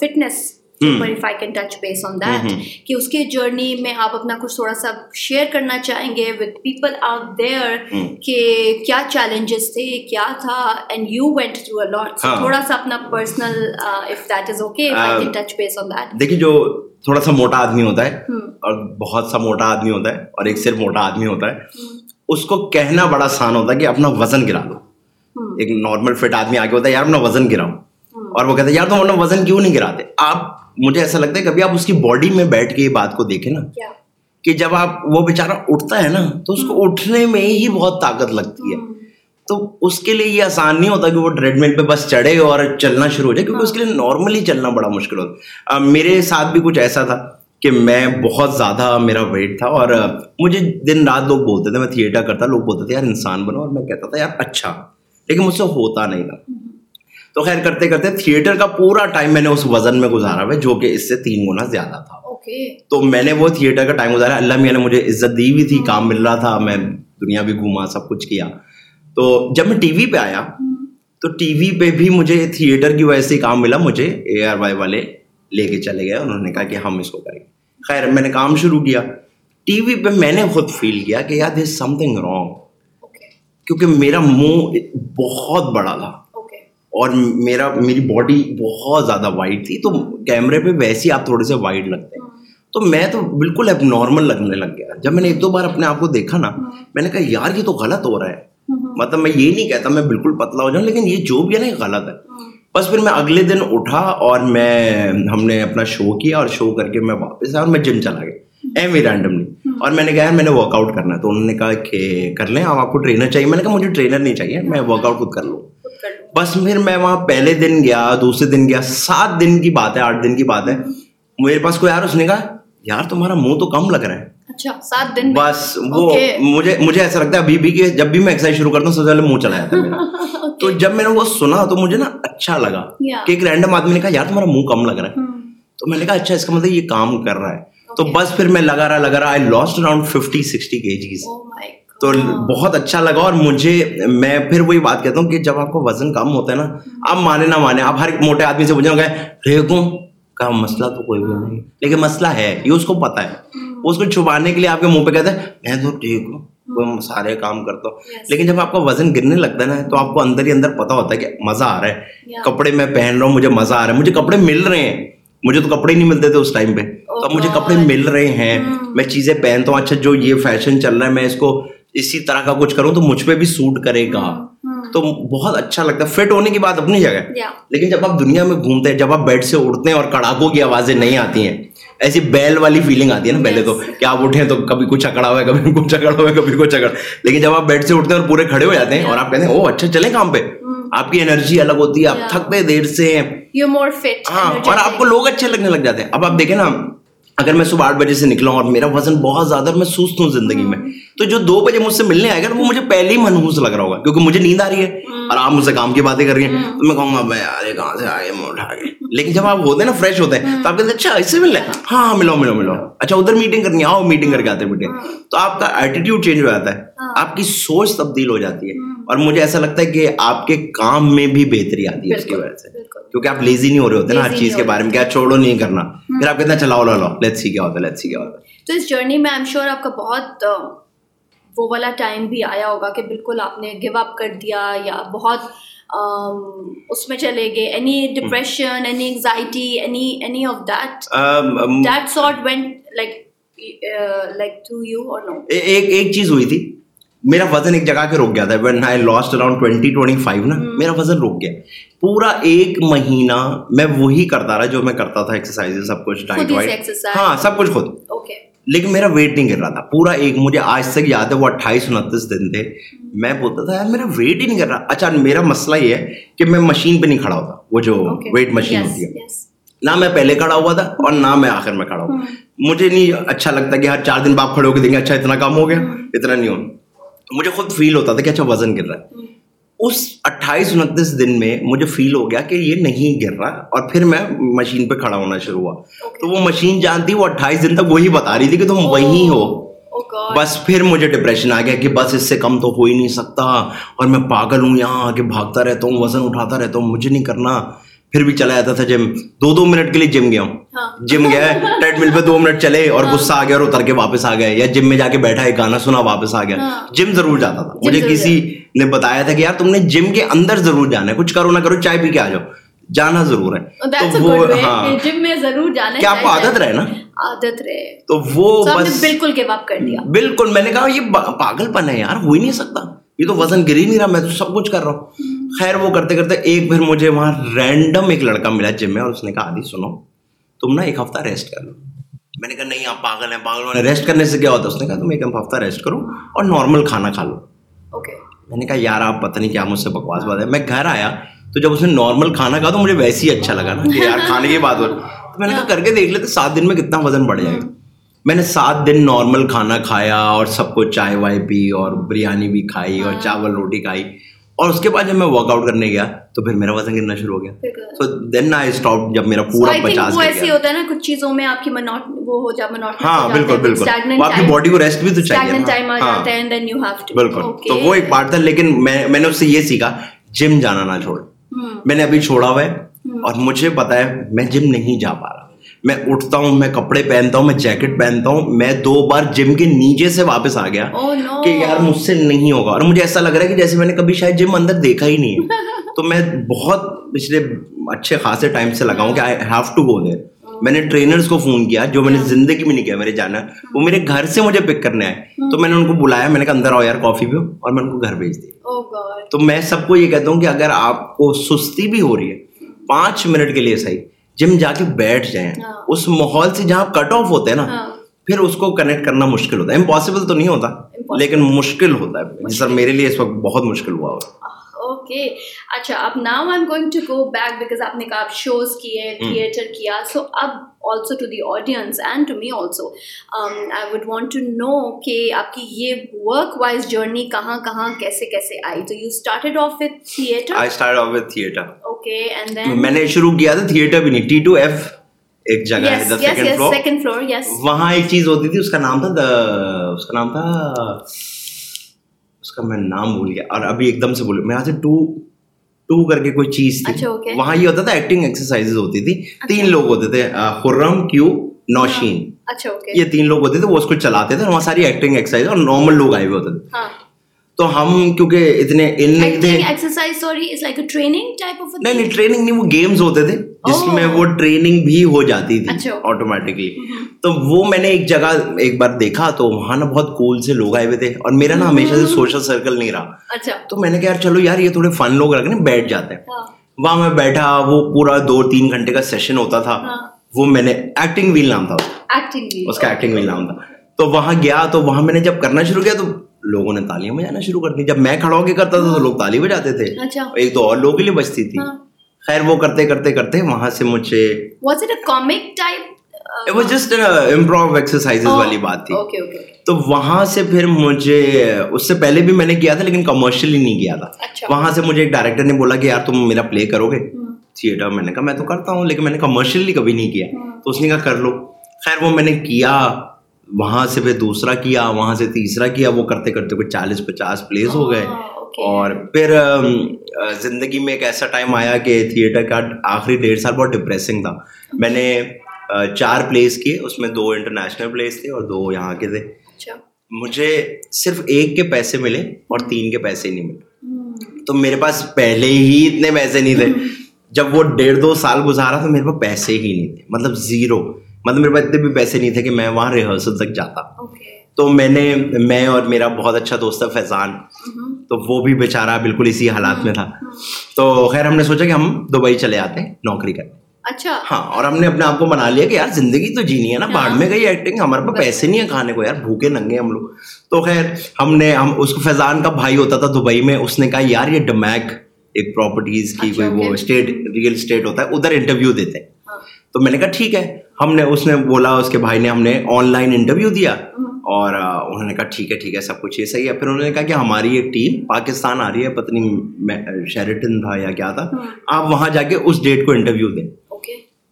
fitness if I can touch base on that کہ اس کے جرنی میں آپ اپنا کچھ تھوڑا سا شیئر کرنا چاہیں گے وتھ پیپل آؤٹ دیئر کہ کیا چیلنجز تھے کیا تھا and you went through a lot تھوڑا سا اپنا personal if that is okay I can touch base on that دیکھیے جو تھوڑا سا موٹا آدمی ہوتا ہے اور بہت سا موٹا آدمی ہوتا ہے اور ایک صرف موٹا آدمی ہوتا ہے اس کو کہنا بڑا آسان ہوتا ہے کہ اپنا وزن گرا دو ایک نارمل فٹ آدمی آگے ہوتا ہے یار اپنا وزن گراؤ اور وہ کہتے ہیں یار تم اپنا وزن کیوں نہیں گراتے آپ مجھے ایسا لگتا ہے کبھی آپ اس کی باڈی میں بیٹھ کے یہ بات کو دیکھیں نا کہ جب آپ وہ بےچارا اٹھتا ہے نا تو اس کو اٹھنے میں ہی بہت طاقت لگتی ہے۔ تو اس کے لیے یہ آسان نہیں ہوتا کہ وہ ٹریڈ مل پہ بس چڑھے اور چلنا شروع ہو جائے کیونکہ اس کے لیے نارملی چلنا بڑا مشکل ہوتا میرے ساتھ بھی کچھ ایسا تھا کہ میں بہت زیادہ میرا ویٹ تھا اور مجھے دن رات لوگ بولتے تھے میں تھیٹر کرتا لوگ بولتے تھے یار انسان بنو اور میں کہتا تھا یار اچھا لیکن مجھ سے ہوتا نہیں تھا۔ تو خیر کرتے کرتے تھیٹر کا پورا ٹائم میں نے اس وزن میں گزارا ہوا جو کہ اس سے تین گنا زیادہ تھا۔ تو میں نے وہ تھیٹر کا ٹائم گزارا۔ اللہ میاں نے مجھے عزت دی ہوئی تھی کام مل رہا تھا میں دنیا بھی گھوما سب کچھ کیا۔ تو جب میں ٹی وی پہ آیا تو ٹی وی پہ بھی مجھے تھیٹر کی وجہ سے کام ملا۔ مجھے اے آر وائی والے لے کے چلے گئے انہوں نے کہا کہ ہم اس کو کریں۔ گے خیر میں نے کام شروع کیا۔ ٹی وی پہ میں نے خود فیل کیا کہ یار دس سم تھنگ رانگ کیونکہ میرا منہ بہت بڑا تھا۔ اور میرا، میری باڈی بہت زیادہ وائٹ تھی، تو کیمرے پہ ویسے ہی آپ تھوڑے سے وائٹ لگتے ہیں۔ تو میں تو بالکل اب نارمل لگنے لگ گیا۔ جب میں نے ایک دو بار اپنے آپ کو دیکھا نا، میں نے کہا، یار، یہ تو غلط ہو رہا ہے۔ مطلب میں یہ نہیں کہتا، میں بالکل پتلا ہو جاؤں، لیکن یہ جو بھی ہے نا، یہ غلط ہے۔ بس پھر میں اگلے دن اٹھا اور میں، ہم نے اپنا شو کیا اور شو کر کے میں واپس آیا اور میں جم چلا گیا۔ ایم رینڈملی اور میں نے کہا میں نے ورک آؤٹ کرنا ہے۔ تو انہوں نے کہا کہ، کر لیں آپ آپ کو ٹرینر چاہیے۔ میں نے کہا، مجھے ٹرینر نہیں چاہیے، میں ورک آؤٹ خود کر لوں۔ بس پھر میں وہاں پہلے دن گیا دوسرے دن گیا سات دن کی بات ہے آٹھ دن کی بات ہے۔ میرے پاس کوئی یار اس نے کہا یار تمہارا منہ تو کم لگ رہا ہے۔ اچھا بس وہ مجھے مجھے ایسا لگتا ہے ابھی بھی کہ جب بھی میں ایکسرسائز شروع کرتا ہوں سب سے پہلے منہ چلا جاتا ہے میرا۔ تو جب میں نے وہ سنا تو مجھے نا اچھا لگا کہ ایک رینڈم آدمی نے کہا یار تمہارا منہ کم لگ رہا ہے۔ تو میں نے کہا اچھا اس کا مطلب یہ کام کر رہا ہے۔ تو بس پھر میں لگا رہا لگا رہا۔ I lost around fifty sixty K Gs تو بہت اچھا لگا اور مجھے میں پھر وہی بات کہتا ہوں کہ جب آپ کو وزن کم ہوتا ہے نا آپ مانے نہ مانے آپ ہر ایک موٹے آدمی سے پوچھیں گے ہوں کا مسئلہ تو کوئی بھی نہیں۔ لیکن مسئلہ ہے یہ اس کو پتا ہے۔ اس کو چھپانے کے لیے آپ کے منہ پہ کہتے ہیں میں تو ٹھیک ہوں سارے کام کرتا ہوں۔ لیکن جب آپ کا وزن گرنے لگتا ہے نا تو آپ کو اندر ہی اندر پتا ہوتا ہے کہ مزہ آ رہا ہے۔ کپڑے میں پہن رہا ہوں مجھے مزہ آ رہا ہے۔ مجھے کپڑے مل رہے ہیں۔ مجھے تو کپڑے نہیں ملتے تھے اس ٹائم پہ۔ تو مجھے کپڑے مل رہے ہیں۔ میں چیزیں پہنتا ہوں اچھا جو یہ فیشن چل رہا ہے میں اس کو اسی طرح کا کچھ کروں تو مجھ پہ بھی سوٹ کرے گا۔ تو بہت اچھا لگتا ہے۔ فٹ ہونے کی بات اپنی جگہ۔ لیکن جب آپ دنیا میں گھومتے ہیں جب آپ بیڈ سے اڑتے ہیں اور کڑاکوں کی آوازیں نہیں آتی ہیں ایسی بیل والی فیلنگ آتی ہے نا پہلے تو کہ آپ اٹھیں تو کبھی کچھ اکڑا ہوا ہے کبھی کچھ اکڑا ہوا ہے کبھی کچھ اکڑ لیکن جب آپ بیڈ سے اٹھتے ہیں اور پورے کھڑے ہو جاتے ہیں اور آپ کہتے ہیں او اچھا چلیں کام پہ۔ آپ کی انرجی الگ ہوتی ہے آپ تھکتے دیر سے ہاں اور آپ کو لوگ اچھے لگنے لگ جاتے ہیں۔ اب آپ دیکھیں نا اگر میں صبح آٹھ بجے سے نکلا ہوں اور میرا وزن بہت زیادہ میں سست ہوں زندگی میں، تو جو دو بجے مجھ سے ملنے آئے گا وہ مجھے پہلے ہی منحوس لگ رہا ہوگا، کیونکہ مجھے نیند آ رہی ہے اور آپ مجھ سے کام کی باتیں کر رہی ہیں، تو میں کہوں گا میں یار کہاں سے آگے میں اٹھا کے لیکن جب آپ ہوتے ہیں نا فریش ہوتے ہیں، تو آپ کہتے ہیں اچھا اس سے ملنا ہے ہاں ہاں ملو ملو ملو۔ اچھا ادھر میٹنگ کرنی ہے، آؤ میٹنگ کر کے آتے میٹنگ تو آپ کا ایٹیٹیوڈ چینج ہو جاتا ہے۔ آپ کی سوچ تبدیل ہو جاتی ہے۔ اور مجھے ایسا لگتا ہے کہ آپ کے کام میں بھی بہتری آتی ہے اس کی وجہ سے۔ کیونکہ آپ لیزی نہیں ہو رہے ہوتے نا ہر چیز کے بارے میں کیا چھوڑو نہیں کرنا۔ پھر آپ کہتے ہیں چلاؤ لو لو لیٹ سی کیا ہوتا ہے لیٹ سی کیا ہوتا ہے۔ تو اس جرنی میں ایم شیور آپ کا بہت وہ والا ٹائم بھی آیا ہوگا کہ بالکل آپ نے گو اپ کر دیا یا بہت اس میں چلے گئے۔ Any depression any anxiety any any of that that sort went like like through you اور نو ایک ایک چیز ہوئی تھی۔ میرا وزن ایک جگہ کے رک گیا تھا. When I lost around twenty twenty five نا میرا وزن رک گیا. پورا ایک مہینہ میں وہی کرتا رہا جو میں کرتا تھا ایکسرسائز سب کچھ ڈائٹ وائٹ ہاں سب کچھ خود. لیکن میرا ویٹ نہیں گر رہا تھا. پورا ایک مجھے آج تک یاد ہے وہ اٹھائیس انتیس دن تھے. میں بولتا تھا یار میرا ویٹ ہی نہیں کر رہا. اچھا میرا مسئلہ یہ ہے کہ میں مشین پہ نہیں کھڑا ہوتا. وہ جو ویٹ مشین ہوتی ہے. نہ میں پہلے کھڑا ہوا تھا اور نہ میں آخر میں کھڑا ہوں مجھے نہیں اچھا لگتا کہ ہر چار دن بعد کھڑے ہو کے دیں گے اچھا اتنا کام ہو گیا اتنا نہیں ہو مجھے خود فیل ہوتا تھا کہ اچھا وزن گر رہا ہے۔ اس اٹھائیس انتیس دن میں مجھے فیل ہو گیا کہ یہ نہیں گر رہا اور پھر میں مشین پہ کھڑا ہونا شروع ہوا۔ تو وہ مشین جانتی وہ اٹھائیس دن تک وہی بتا رہی تھی کہ تم وہی ہو۔ بس پھر مجھے ڈپریشن آ گیا کہ بس اس سے کم تو ہو ہی نہیں سکتا اور میں پاگل ہوں یہاں آگے بھاگتا رہتا ہوں وزن اٹھاتا رہتا ہوں مجھے نہیں کرنا۔ پھر بھی چلا جاتا تھا جم۔ دو دو منٹ کے لیے جم گیا ہوں۔ ہاں۔ جم گیا ٹریڈ مل پہ دو منٹ چلے اور غصہ آ گیا اور اتر کے واپس آ گئے یا جم میں جا کے بیٹھا ایک گانا سنا واپس آ گیا۔ ہاں۔ جم ضرور جاتا تھا۔ مجھے کسی نے بتایا تھا کہ یار تم نے جم کے اندر ضرور جانا ہے۔ کچھ کرو نہ کرو چائے پی کے آ جاؤ۔ جانا ضرور ہے۔ دیٹس تو وہ ہاں۔ جم میں ضرور جانا کیا آپ کو عادت رہے نا؟ عادت رہے۔ تو وہ بالکل بالکل میں نے کہا یہ پاگل پن ہے یار ہو ہی نہیں سکتا۔ یہ تو وزن گر ہی نہیں رہا میں تو سب کچھ کر رہا ہوں۔ خیر وہ کرتے کرتے ایک پھر مجھے وہاں رینڈم ایک لڑکا ملا جم میں اور اس نے کہا آدھی سنو تم نا ایک ہفتہ ریسٹ کر لو۔ میں نے کہا نہیں آپ پاگل ہیں پاگل ریسٹ کرنے سے کیا ہوتا ہے؟ اس نے کہا تم ایک ہفتہ ریسٹ کرو اور نارمل کھانا کھا لو۔ اوکے میں نے کہا یار آپ پتہ نہیں کیا مجھ سے بکواس بات ہے۔ میں گھر آیا تو جب اس نے نارمل کھانا کھا تو مجھے ویسے ہی اچھا لگا نا کہ یار کھانے کی بات ہو تو میں نے کہا کر کے دیکھ لیتے سات دن میں کتنا وزن بڑھ جائے گا۔ میں نے سات دن نارمل کھانا کھایا اور سب کو چائے وائے پی اور بریانی بھی کھائی اور چاول روٹی کھائی اور اس کے بعد جب میں ورک آؤٹ کرنے گیا تو پھر میرا وزن گرنا شروع ہو گیا۔ دین آئی اسٹاپ جب میرا پورا پچاس وہ ایسے ہوتا ہے نا کچھ چیزوں میں آپ کی منوٹ وہ ہو جا منوٹ ہاں بالکل بالکل۔ آپ کی باڈی کو ریسٹ بھی تو چاہیے ٹائم آ ہاں۔ جاتا ہے دین یو ہیو ٹو بالکل۔ تو وہ ایک پارٹ تھا لیکن میں میں نے اس سے یہ سیکھا جم جانا نہ چھوڑ۔ میں نے ابھی چھوڑا ہوا ہے اور مجھے پتا ہے میں جم نہیں جا پا رہا۔ میں اٹھتا ہوں میں کپڑے پہنتا ہوں میں جیکٹ پہنتا ہوں میں دو بار جم کے نیچے سے واپس آ گیا کہ یار مجھ سے نہیں ہوگا۔ اور مجھے ایسا لگ رہا ہے کہ جیسے میں نے کبھی شاید جم اندر دیکھا ہی نہیں ہے۔ تو میں بہت پچھلے اچھے خاصے ٹائم سے لگاؤں کہ آئی ہیو ٹو گو دیر میں نے ٹرینرس کو فون کیا جو میں نے زندگی میں نہیں کیا میرے جانا۔ وہ میرے گھر سے مجھے پک کرنے آئے۔ تو میں نے ان کو بلایا میں نے کہا اندر آؤ یار کافی پیو۔ اور میں ان کو گھر بھیج دیا۔ تو میں سب کو یہ کہتا ہوں کہ اگر آپ کو سستی بھی ہو رہی ہے پانچ منٹ کے لیے صحیح۔ جم جا کے بیٹھ جائیں۔ اس ماحول سے جہاں کٹ آف ہوتے ہیں نا پھر اس کو کنیکٹ کرنا مشکل ہوتا ہے۔ امپاسبل تو نہیں ہوتا لیکن مشکل ہوتا ہے۔ سر میرے لیے اس وقت بہت مشکل ہوا۔ ہوا اوکے اچھا اب now I am going to go back because آپ نے کہا آپ شوز کیے تھیٹر کیا۔ سو اب also to the audience and to me also I would want to know کہ آپ کی یہ ورک وائز جرنی کہاں کہاں کیسے کیسے آئی تو you started off with theatre I start off with theatre okay and then میں نے شروع کیا تھا تھیٹر بھی نہیں ٹی ٹو ایف ایک جگہ ہے the second floor second floor yes وہاں ایک چیز ہوتی تھی اس کا نام تھا اس کا نام تھا اس کا میں نام بھول گیا اور ابھی ایک دم سے بھول میں یہاں سے ٹو ٹو کر کے کوئی چیز تھی وہاں یہ ہوتا تھا ایکٹنگ ایکسرسائز ہوتی تھی تین لوگ ہوتے تھے خرم کیو نوشین یہ تین لوگ ہوتے تھے وہ اس کو چلاتے تھے وہاں ساری ایکٹنگ ایکسرسائز اور نارمل لوگ آئے ہوئے ہوتے تھے تو ہم کیونکہ اتنے ان نہیں تھے۔ نہیں نہیں ٹریننگ نہیں وہ گیمز ہوتے تھے جس میں وہ ٹریننگ بھی ہو جاتی تھی آٹومیٹکلی تو وہ میں نے ایک جگہ ایک بار دیکھا تو وہاں نا بہت کول سے لوگ آئے ہوئے تھے اور میرا نا ہمیشہ سے سوشل سرکل نہیں رہا۔ تو میں نے کہا یار چلو یار یہ تھوڑے فن لوگ رکھنے بیٹھ جاتے ہیں۔ وہاں میں بیٹھا وہ پورا دو تین گھنٹے کا سیشن ہوتا تھا۔ وہ میں نے ایکٹنگ ویل نام تھا۔ اس کا ایکٹنگ ویل نام تھا۔ تو وہاں گیا تو وہاں میں نے جب کرنا شروع کیا تو لوگوں نے تالیاں بجانا شروع کر دی۔ جب میں کھڑا ہو کے کرتا تھا تو لوگ تالی بجاتے تھے۔ ایک دو اور لوگوں کے لیے بجتی تھی۔ خیر وہ کرتے کرتے کرتے وہاں سے مجھے جسٹ امپروو ایکسرسائز والی بات تھی۔ تو وہاں سے پھر مجھے اس سے پہلے بھی میں نے کیا تھا لیکن کمرشلی نہیں کیا تھا۔ وہاں سے مجھے ایک ڈائریکٹر نے بولا کہ یار تم میرا پلے کرو گے۔ تھیٹر میں نے کہا میں تو کرتا ہوں لیکن میں نے کمرشلی کبھی نہیں کیا۔ تو اس نے کہا کر لو۔ خیر وہ میں نے کیا۔ وہاں سے پھر دوسرا کیا وہاں سے تیسرا کیا وہ کرتے کرتے کوئی چالیس پچاس پلیس ہو گئے۔ اور پھر زندگی میں ایک ایسا ٹائم آیا کہ تھیٹر کا آخری ڈیڑھ سال بہت ڈپریسنگ تھا۔ میں نے چار پلیس کیے اس میں دو انٹرنیشنل پلیس تھے اور دو یہاں کے تھے۔ مجھے صرف ایک کے پیسے ملے اور تین کے پیسے نہیں ملے۔ تو میرے پاس پہلے ہی اتنے پیسے نہیں تھے۔ جب وہ ڈیڑھ دو سال گزارا تو میرے پاس پیسے ہی نہیں تھے۔ مطلب زیرو۔ مطلب میرے پاس اتنے بھی پیسے نہیں تھے کہ میں وہاں ریہرسل تک جاتا۔ تو میں نے میں اور میرا بہت اچھا دوست ہے فیضان۔ تو وہ بھی بیچارہ بالکل اسی حالات میں تھا۔ تو خیر ہم نے سوچا کہ ہم دبئی چلے آتے ہیں نوکری کرنے۔ اچھا۔ ہاں اور ہم نے اپنے آپ کو بنا لیا کہ یار زندگی تو جینی ہے نا۔ باہر میں گئی ایکٹنگ ہمارے پاس پیسے نہیں ہے کھانے کو یار بھوکے ننگے ہم لوگ۔ تو خیر ہم نے ہم اس کو فیضان کا بھائی ہوتا تھا دبئی میں اس نے کہا یار یہ ڈمیک ایک پراپرٹیز کی کوئی وہ اسٹیٹ ریئل اسٹیٹ ہوتا ہے ادھر انٹرویو دیتے تو میں نے کہا ٹھیک ہے۔ ہم نے اس نے بولا اس کے بھائی نے ہم نے آن لائن انٹرویو دیا اور انہوں نے کہا ٹھیک ہے ٹھیک ہے سب کچھ یہ صحیح ہے۔ پھر انہوں نے کہا کہ ہماری ایک ٹیم پاکستان آ رہی ہے پتنی شیریٹن تھا یا کیا تھا۔ آپ وہاں جا کے اس ڈیٹ کو انٹرویو دیں۔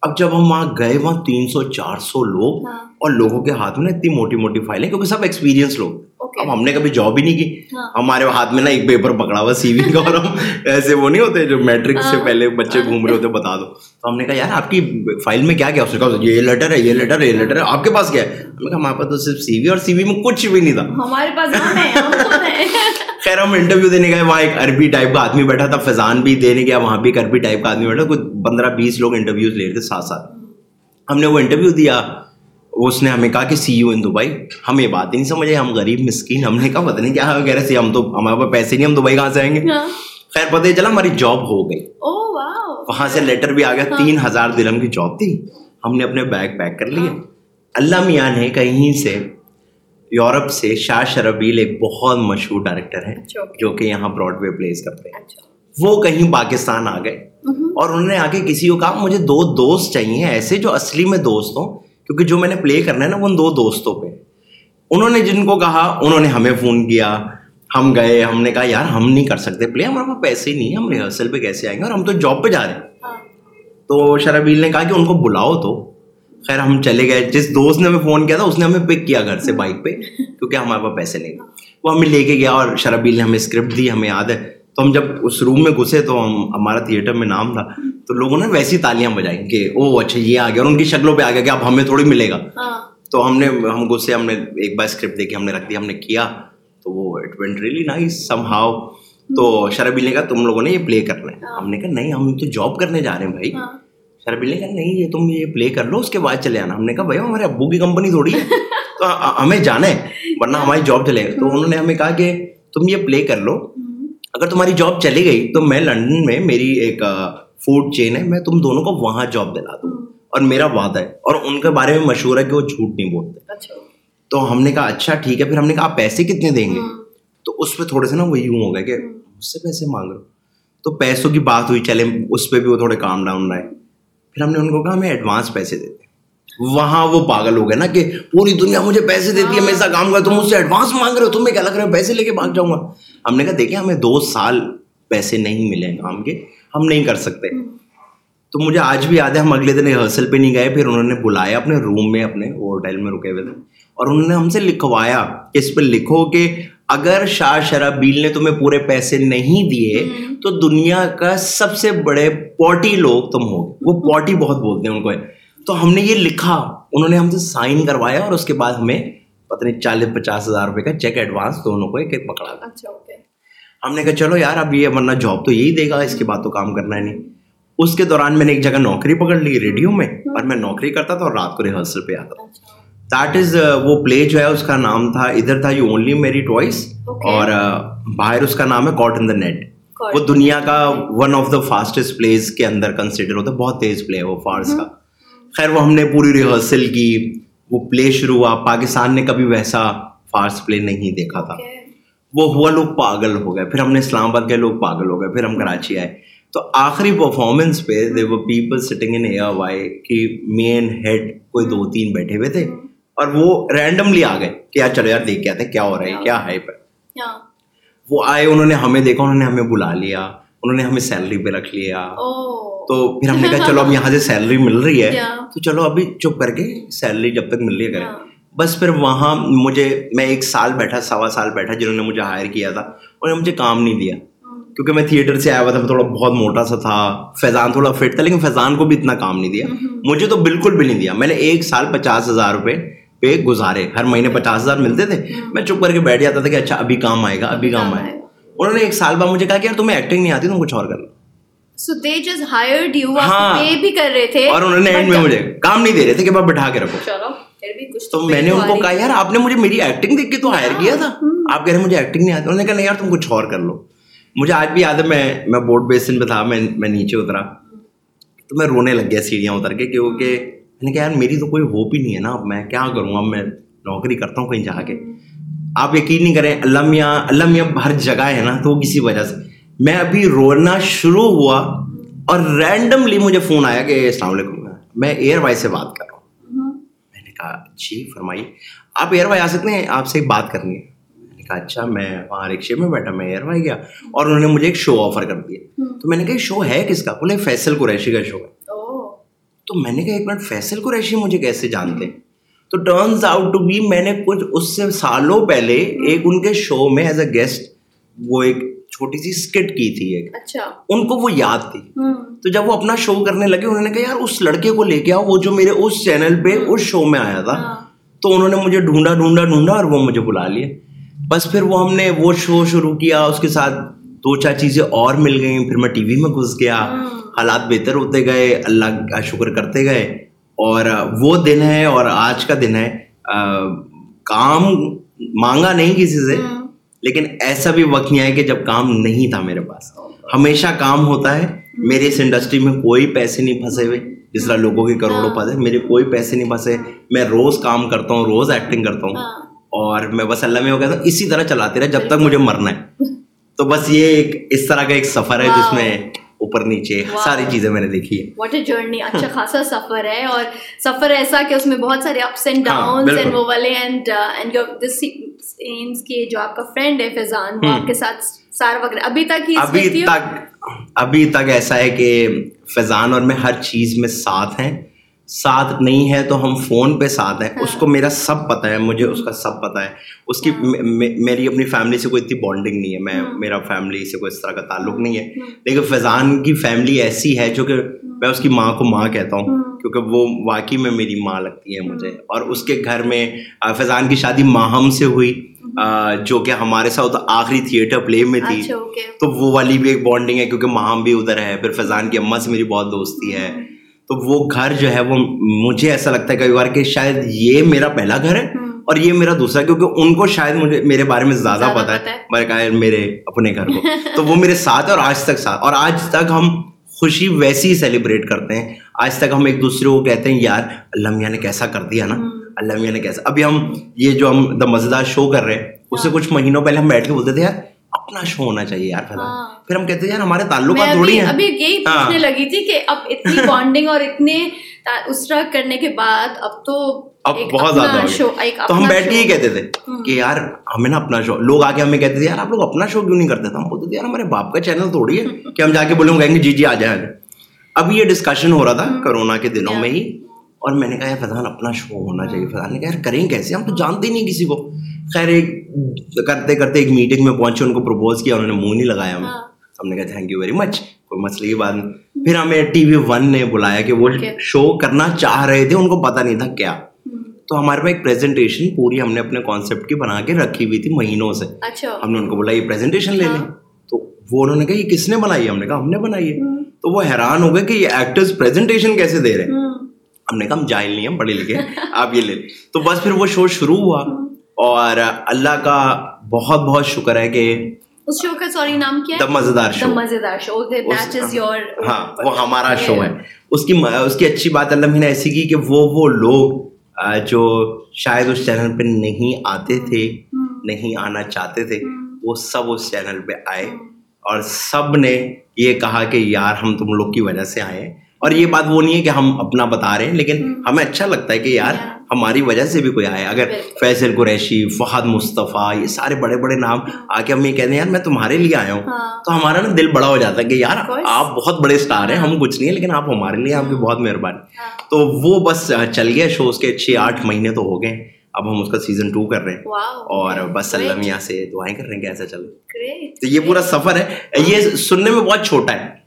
اب جب ہم وہاں گئے وہاں تین سو چار سو لوگ اور لوگوں کے ہاتھ میں اتنی موٹی موٹی فائلیں کیونکہ سب ایکسپیرینس لوگ. اب ہم نے کبھی جاب ہی نہیں کی. ہاں۔ ہمارے ہاتھ میں نا ایک پیپر پکڑا ہوا سی وی کا اور ہم ایسے وہ نہیں ہوتے جو میٹرک سے ہاں۔ پہلے بچے گھوم رہے ہوتے بتا دو. تو ہم نے کہا یار آپ کی فائل میں کیا کیا? اس نے کہا یہ لیٹر ہے یہ لیٹر ہے یہ لیٹر ہے. آپ کے پاس کیا ہے؟ ہم نے کہا ہمارے پاس تو صرف سی وی اور سی وی میں کچھ بھی نہیں تھا. ہمارے پاس خیر ہم انٹرویو دینے گئے وہاں ایک عربی ٹائپ کا آدمی بیٹھا تھا فیضان بھی دینے گیا وہاں بھی ایک عربی ٹائپ کا آدمی بیٹھا کچھ پندرہ بیس لوگ انٹرویوز لے رہے تھے ساتھ ساتھ. ہم نے وہ انٹرویو دیا اس نے ہمیں کہا کہ سی یو ان دبئی ہم یہ بات ہی نہیں سمجھے ہم غریب مسکین ہم نے کہا پتہ نہیں کیا کہہ رہے تھے ہم تو ہمارے پاس پیسے نہیں ہم دبئی کہاں سے آئیں گے؟ ہاں۔ خیر پتہ چلا ہماری جاب ہو گئی۔ وہاں سے لیٹر بھی آ گیا تین ہزار درہم کی جاب تھی۔ ہم نے اپنے بیگ پیک کر لیے۔ اللہ میاں نے کہیں سے یورپ سے شاہ شربیل ایک بہت مشہور ڈائریکٹر ہے اچھا۔ جو کہ یہاں براڈ وے پلیز کرتے ہیں۔ اچھا۔ وہ کہیں پاکستان آ گئے۔ اور انہوں نے آگے کسی کو کہا مجھے دو دوست چاہیے ایسے جو اصلی میں دوست ہوں۔ کیونکہ جو میں نے پلے کرنا ہے نا وہ ان دو دوستوں پہ۔ انہوں نے جن کو کہا انہوں نے ہمیں فون کیا۔ ہم گئے ہم نے کہا یار ہم نہیں کر سکتے پلے ہمارے پاس پیسے ہی نہیں ہیں ہم ریہرسل پہ کیسے آئیں گے اور ہم تو جاب پہ جا رہے ہیں۔ ہاں۔ تو شرابیل نے کہا کہ ان کو بلاؤ تو۔ خیر ہم چلے گئے۔ جس دوست نے ہمیں فون کیا تھا اس نے ہمیں پک کیا گھر سے بائک پہ کیونکہ ہمارے پاس پیسے نہیں وہ ہمیں لے کے گیا اور شرابیل نے ہمیں اسکرپٹ دی ہمیں یاد ہے۔ تو ہم جب اس روم میں گھسے تو ہم ہمارا تھیٹر میں نام تھا۔ تو لوگوں نے ویسی تالیاں بجائی کہ او اچھا یہ آ گیا اور ان کی شکلوں پہ آ گیا کہ اب ہمیں تھوڑی ملے گا۔ ہاں۔ تو ہم نے ہم غصے ہم نے ایک بار اسکرپٹ دیکھی ہم نے رکھ دیا ہم نے کیا۔ تو وہ it went really nice somehow تو شرابیل نے کہا تم لوگوں نے یہ پلے کرنا ہے ہم نے کہا نہیں ہم تو جاب کرنے جا رہے ہیں بھائی۔ ہاں۔ شرابیل نے کہا نہیں یہ تم یہ پلے کر لو اس کے بعد چلے آنا۔ ہم نے کہا بھائی ہمارے ابو کی کمپنی تھوڑی ہے۔ تو ہمیں جانا ہے ورنہ ہماری جاب چلے گا تو انہوں نے ہمیں کہا کہ تم یہ پلے کر لو۔ اگر تمہاری جاب چلی گئی تو میں لنڈن میں میری ایک فوڈ چین ہے میں تم دونوں کو وہاں جاب دلا دوں۔ اور میرا وعدہ ہے اور ان کے بارے میں مشہور ہے کہ وہ جھوٹ نہیں بولتے۔ اچھا۔ تو ہم نے کہا اچھا ٹھیک ہے۔ پھر ہم نے کہا آپ پیسے کتنے دیں گے؟ تو اس پہ تھوڑے سے نا وہ یوں ہو گئے کہ مجھ سے پیسے مانگ رہے ہو۔ تو پیسوں کی بات ہوئی چلے اس پہ بھی وہ تھوڑے کام ڈاؤن رہے۔ پھر ہم نے ان کو کہا ہمیں ایڈوانس پیسے دیتے وہاں وہ پاگل ہو گئے نا کہ پوری دنیا مجھے پیسے دیتی ہے میں ایسا کام کر تم مجھ سے ایڈوانس مانگ رہے ہو تمہیں کیا لگ رہا ہے؟ پیسے لے کے بھاگ جاؤں گا۔ ہم نے کہا دیکھیں ہمیں دو سال پیسے نہیں ملے کام کے۔ ہم نہیں کر سکتے۔ تو مجھے آج بھی یاد ہے ہم اگلے دن ریہرسل پہ نہیں گئے پھر انہوں نے بلایا اپنے روم میں اپنے ہوٹل میں رکے ہوئے تھے۔ اور انہوں نے ہم سے لکھوایا کہ اس پہ لکھو کہ اگر شاہ شرابیل نے تمہیں پورے پیسے نہیں دیے تو دنیا کا سب سے بڑے پوٹی لوگ تم ہو وہ پوٹی بہت بولتے ہیں ان کو۔ تو ہم نے یہ لکھا انہوں نے ہم سے سائن کروایا اور اس کے بعد ہمیں پتہ نہیں چالیس پچاس ہزار روپے کا چیک ایڈوانس دونوں کو ایک ایک پکڑا۔ اچھا ہم نے کہا چلو یار اب یہ ورنہ جاب تو یہی دے گا اس کے بعد تو کام کرنا ہے نہیں۔ اس کے دوران میں نے ایک جگہ نوکری پکڑ لی ریڈیو میں اور میں نوکری کرتا تھا اور رات کو ریہرسل پہ آتا اچھا۔ دیٹ از وہ پلے جو ہے اس کا نام تھا ادھر تھا یو اونلی میری ٹوائس. اور باہر اس کا نام ہے کاٹ ان دا نیٹ. وہ دنیا کا one of the fastest places کے اندر کنسیڈر ہوتا ہے بہت تیز پلے ہے وہ فارس کا۔ خیر وہ ہم نے پوری ریہرسل کی وہ پلے شروع ہوا۔ پاکستان نے کبھی ویسا فارس پلے نہیں دیکھا تھا۔ وہ ہوا لوگ پاگل ہو گئے پھر ہم نے اسلام آباد کے لوگ پاگل ہو گئے پھر ہم کراچی آئے۔ تو آخری پرفارمنس پہ دے وہ پیپل سٹنگ ان ایئر وائی کہ مین ہیڈ کوئی دو تین بیٹھے ہوئے تھے اور وہ رینڈملی آ گئے کہ یار چلو یار دیکھ کے آتے کیا ہو رہا ہے کیا ہے۔ پہ ہاں۔ وہ آئے انہوں نے ہمیں دیکھا انہوں نے ہمیں بلا لیا انہوں نے ہمیں سیلری پہ رکھ لیا۔ تو پھر ہم نے کہا چلو اب یہاں سے سیلری مل رہی ہے. تو چلو ابھی چپ کر کے سیلری جب تک مل رہی ہے کریں۔ ہاں. بس پھر وہاں مجھے میں ایک سال بیٹھا سوا سال بیٹھا جنہوں نے مجھے ہائر کیا تھا انہوں نے مجھے کام نہیں دیا۔ کیونکہ میں تھیٹر سے آیا ہوا تھا میں تھوڑا بہت موٹا سا تھا فیضان تھوڑا فٹ تھا لیکن فیضان کو بھی اتنا کام نہیں دیا۔ مجھے تو بالکل بھی نہیں دیا۔ میں نے ایک سال پچاس ہزار روپے پہ گزارے۔ ہر مہینے پچاس ہزار ملتے تھے۔ میں چپ کر کے بیٹھ جاتا تھا کہ اچھا ابھی کام آئے گا ابھی کام آئے گا۔ انہوں نے ایک سال بعد مجھے کہا کہ یار تمہیں ایکٹنگ نہیں آتی تم کچھ اور کر لو۔ So they just hired you ہاں. آپ پے بھی کر رہے تھے اور انہوں نے اینڈ میں مجھے کام نہیں دے رہے تھے کہ بس بٹھا کے رکھو۔ چلو۔ تو میں نے ان کو کہا یار آپ نے مجھے میری ایکٹنگ دیکھ کے تو ہائر کیا تھا آپ کہہ رہے مجھے ایکٹنگ نہیں آتی انہوں نے کہا نہیں یار تم کچھ اور کر لو مجھے آج بھی یاد ہے میں میں بورڈ بیسن پہ تھا میں میں نیچے اترا تو میں رونے لگ گیا سیڑھیاں اتر کے کیونکہ میں نے کہا یار میری تو کوئی ہوپ ہی نہیں ہے نا اب میں کیا کروں اب میں نوکری کرتا ہوں کہیں جا کے آپ یقین نہیں کریں اللہ میاں اللہ میاں ہر جگہ ہے نا تو وہ کسی وجہ سے میں ابھی رونا شروع ہوا اور رینڈملی مجھے فون آیا کہ السلام علیکم میں ایئر وائی سے بات کر رہا ہوں میں نے کہا جی فرمائیے آپ ایئر وائی آ سکتے ہیں آپ سے ایک بات کرنی ہے۔ میں نے کہا اچھا میں وہاں رکشے میں بیٹھا میں ایئر وائی گیا۔ اور انہوں نے مجھے ایک شو آفر کر دیا۔ تو میں نے کہا شو ہے کس کا؟ بولے فیصل قریشی کا شو ہے۔ تو میں نے کہا ایک منٹ فیصل قریشی مجھے کیسے جانتے ہیں؟ تو ٹرنس آؤٹ ٹو بی میں نے کچھ اس سے سالوں پہلے ایک ان کے شو میں ایز اے گیسٹ وہ ایک چھوٹی سی اسکٹ کی تھی ایک۔ اچھا۔ ان کو وہ یاد تھی۔ تو جب وہ اپنا شو کرنے لگے انہوں نے کہا یار اس لڑکے کو لے کے آؤ وہ جو میرے اس چینل پہ اس شو میں آیا تھا۔ ہاں۔ تو انہوں نے مجھے ڈھونڈا ڈھونڈا ڈھونڈا اور وہ مجھے بلا لیے۔ بس پھر وہ ہم نے وہ شو شروع کیا۔ اس کے ساتھ دو چار چیزیں اور مل گئیں۔ پھر میں ٹی وی میں گھس گیا۔ حالات بہتر ہوتے گئے۔ اللہ کا شکر کرتے گئے۔ اور وہ دن ہے اور آج کا دن ہے۔ کام مانگا نہیں کسی سے۔ لیکن ایسا بھی وقت نہیں آیا کہ جب کام نہیں تھا میرے پاس۔ ہمیشہ کام ہوتا ہے میرے اس انڈسٹری میں کوئی پیسے نہیں پھنسے ہوئے جس طرح لوگوں کے کروڑوں پھنسے میرے کوئی پیسے نہیں پھنسے۔ میں روز کام کرتا ہوں روز ایکٹنگ کرتا ہوں۔ اور میں بس اللہ میں وہ کہتا ہوں اسی طرح چلاتے رہے جب تک مجھے مرنا ہے۔ تو بس یہ ایک اس طرح کا ایک سفر ہے جس میں اوپر نیچے ساری چیزیں میں نے دیکھی ہے واٹ اے جرنی اچھا خاصا سفر ہے اور سفر ایسا کہ اس میں بہت سارے اپس اینڈ ہاں، ڈاؤنس اینڈ۔ وہ والے and and your this seems کے جو آپ کا فرینڈ ہے فیضان وہ آپ کے ساتھ سارا وقت ابھی تک ہی ابھی تک ابھی تک ایسا ہے کہ فیضان اور میں ہر چیز میں ساتھ ہیں۔ ساتھ نہیں ہے تو ہم فون پہ ساتھ ہیں۔ اس کو میرا سب پتہ ہے مجھے اس کا سب پتہ ہے۔ اس کی میری اپنی فیملی سے کوئی اتنی بانڈنگ نہیں ہے۔ میں میرا فیملی سے کوئی اس طرح کا تعلق نہیں ہے۔ لیکن فیضان کی فیملی ایسی ہے جو کہ میں اس کی ماں کو ماں کہتا ہوں کیونکہ وہ واقعی میں میری ماں لگتی ہے مجھے۔ اور اس کے گھر میں فیضان کی شادی ماہم سے ہوئی۔ جو کہ ہمارے ساتھ آخری تھیٹر پلے میں تھی۔ اچھا تو وہ والی بھی ایک بانڈنگ ہے کیونکہ ماہم بھی ادھر ہے۔ پھر فیضان کی اماں سے میری بہت دوستی ہے۔ تو وہ گھر جو ہے وہ مجھے ایسا لگتا ہے کئی بار کہ شاید یہ میرا پہلا گھر ہے اور یہ میرا دوسرا کیونکہ ان کو شاید مجھے میرے بارے میں زیادہ پتا ہے۔ میں کہا میرے اپنے گھر کو۔ تو وہ میرے ساتھ ہے اور آج تک ساتھ۔ اور آج تک ہم خوشی ویسی ہی سیلیبریٹ کرتے ہیں۔ آج تک ہم ایک دوسرے کو کہتے ہیں یار اللہ میاں نے کیسا کر دیا نا؟ اللہ میاں نے کیسا۔ ابھی ہم یہ جو ہم دا مزیدار شو کر رہے ہیں اس سے کچھ مہینوں پہلے ہم بیٹھ کے بولتے تھے یار اپنا شو ہونا چاہیے یار فیضان۔ پھر ہم کہتے ہیں یار ہمارے تعلقات تھوڑی ہیں۔ ابھی یہی پوچھنے لگی تھی کہ اب اتنی بانڈنگ اور اتنے اس طرح کرنے کے بعد اب تو اب بہت زیادہ تو ہم بیٹھ کے یہ کہتے تھے کہ یار ہمیں نا اپنا شو لوگ آ کے ہمیں کہتے تھے یار آپ لوگ اپنا شو کیوں نہیں کرتے؟ تھے ہم بولتے تھے یار ہمارے باپ کا چینل تھوڑی ہے کہ ہم جا کے بولیں کہیں گے جی جی آ جائیں۔ اب یہ ڈسکشن ہو رہا تھا کرونا کے دنوں میں ہی۔ اور میں نے کہا یار فیضان اپنا شو ہونا چاہیے۔ فیضان نے کہا یار کریں کیسے؟ ہم تو جانتے ہی نہیں کسی کو۔ خیر ایک کرتے کرتے ایک میٹنگ میں پہنچے ان کو پرپوز کیا انہوں نے منہ نہیں لگایا ہمیں۔ ہم نے کہا تھینک یو ویری مچ کوئی مسئلے کی بات نہیں۔ پھر ہمیں ٹی وی ون نے بلایا کہ وہ شو کرنا چاہ رہے تھے ان کو پتا نہیں تھا کیا۔ تو ہمارے پاس ایک پریزنٹیشن پوری ہم نے اپنے کانسیپٹ کی بنا کے رکھی ہوئی تھی مہینوں سے۔ اچھا۔ ہم نے ان کو بولا یہ پریزنٹیشن لے لیں تو وہ انہوں نے کہا یہ کس نے بنائی ہے؟ ہم نے کہا ہم نے بنائی ہے۔ تو وہ حیران ہو گئے کہ یہ ایکٹرز پریزنٹیشن کیسے دے رہے ہیں۔ ہم۔ نے کہا ہم جاہل نہیں ہم پڑھے لکھے آپ یہ لے لیں۔ تو بس پھر وہ شو شروع ہوا۔ اور اللہ کا بہت بہت شکر ہے کہ اس شو کا سوری نام کیا دا مزیدار شو مزیدار شو دیٹ از یور ہاں وہ ہمارا شو ہے۔ اس کی اس کی اچھی بات اللہ نے ایسی کی کہ وہ وہ لوگ جو شاید اس چینل پہ نہیں آتے تھے نہیں آنا چاہتے تھے وہ سب اس چینل پہ آئے۔ اور سب نے یہ کہا کہ یار ہم تم لوگ کی وجہ سے آئے۔ اور یہ بات وہ نہیں ہے کہ ہم اپنا بتا رہے ہیں لیکن ہمیں اچھا لگتا ہے کہ یار ہماری وجہ سے بھی کوئی آئے اگر فیصل قریشی فہد مصطفیٰ یہ سارے بڑے بڑے نام آ کے ہم یہ کہتے ہیں یار میں تمہارے لیے آیا ہوں۔ تو ہمارا نا دل بڑا ہو جاتا ہے کہ یار آپ بہت بڑے اسٹار ہیں ہم کچھ نہیں ہیں لیکن آپ ہمارے لیے آپ کی بہت مہربانی۔ تو وہ بس چل گیا شو اس کے چھ آٹھ مہینے تو ہو گئے۔ اب ہم اس کا سیزن ٹو کر رہے ہیں۔ اور بس اللہ میاں سے دعائیں کر رہے ہیں کہ ایسا چلے۔ تو یہ پورا سفر ہے۔ یہ سننے میں بہت چھوٹا ہے۔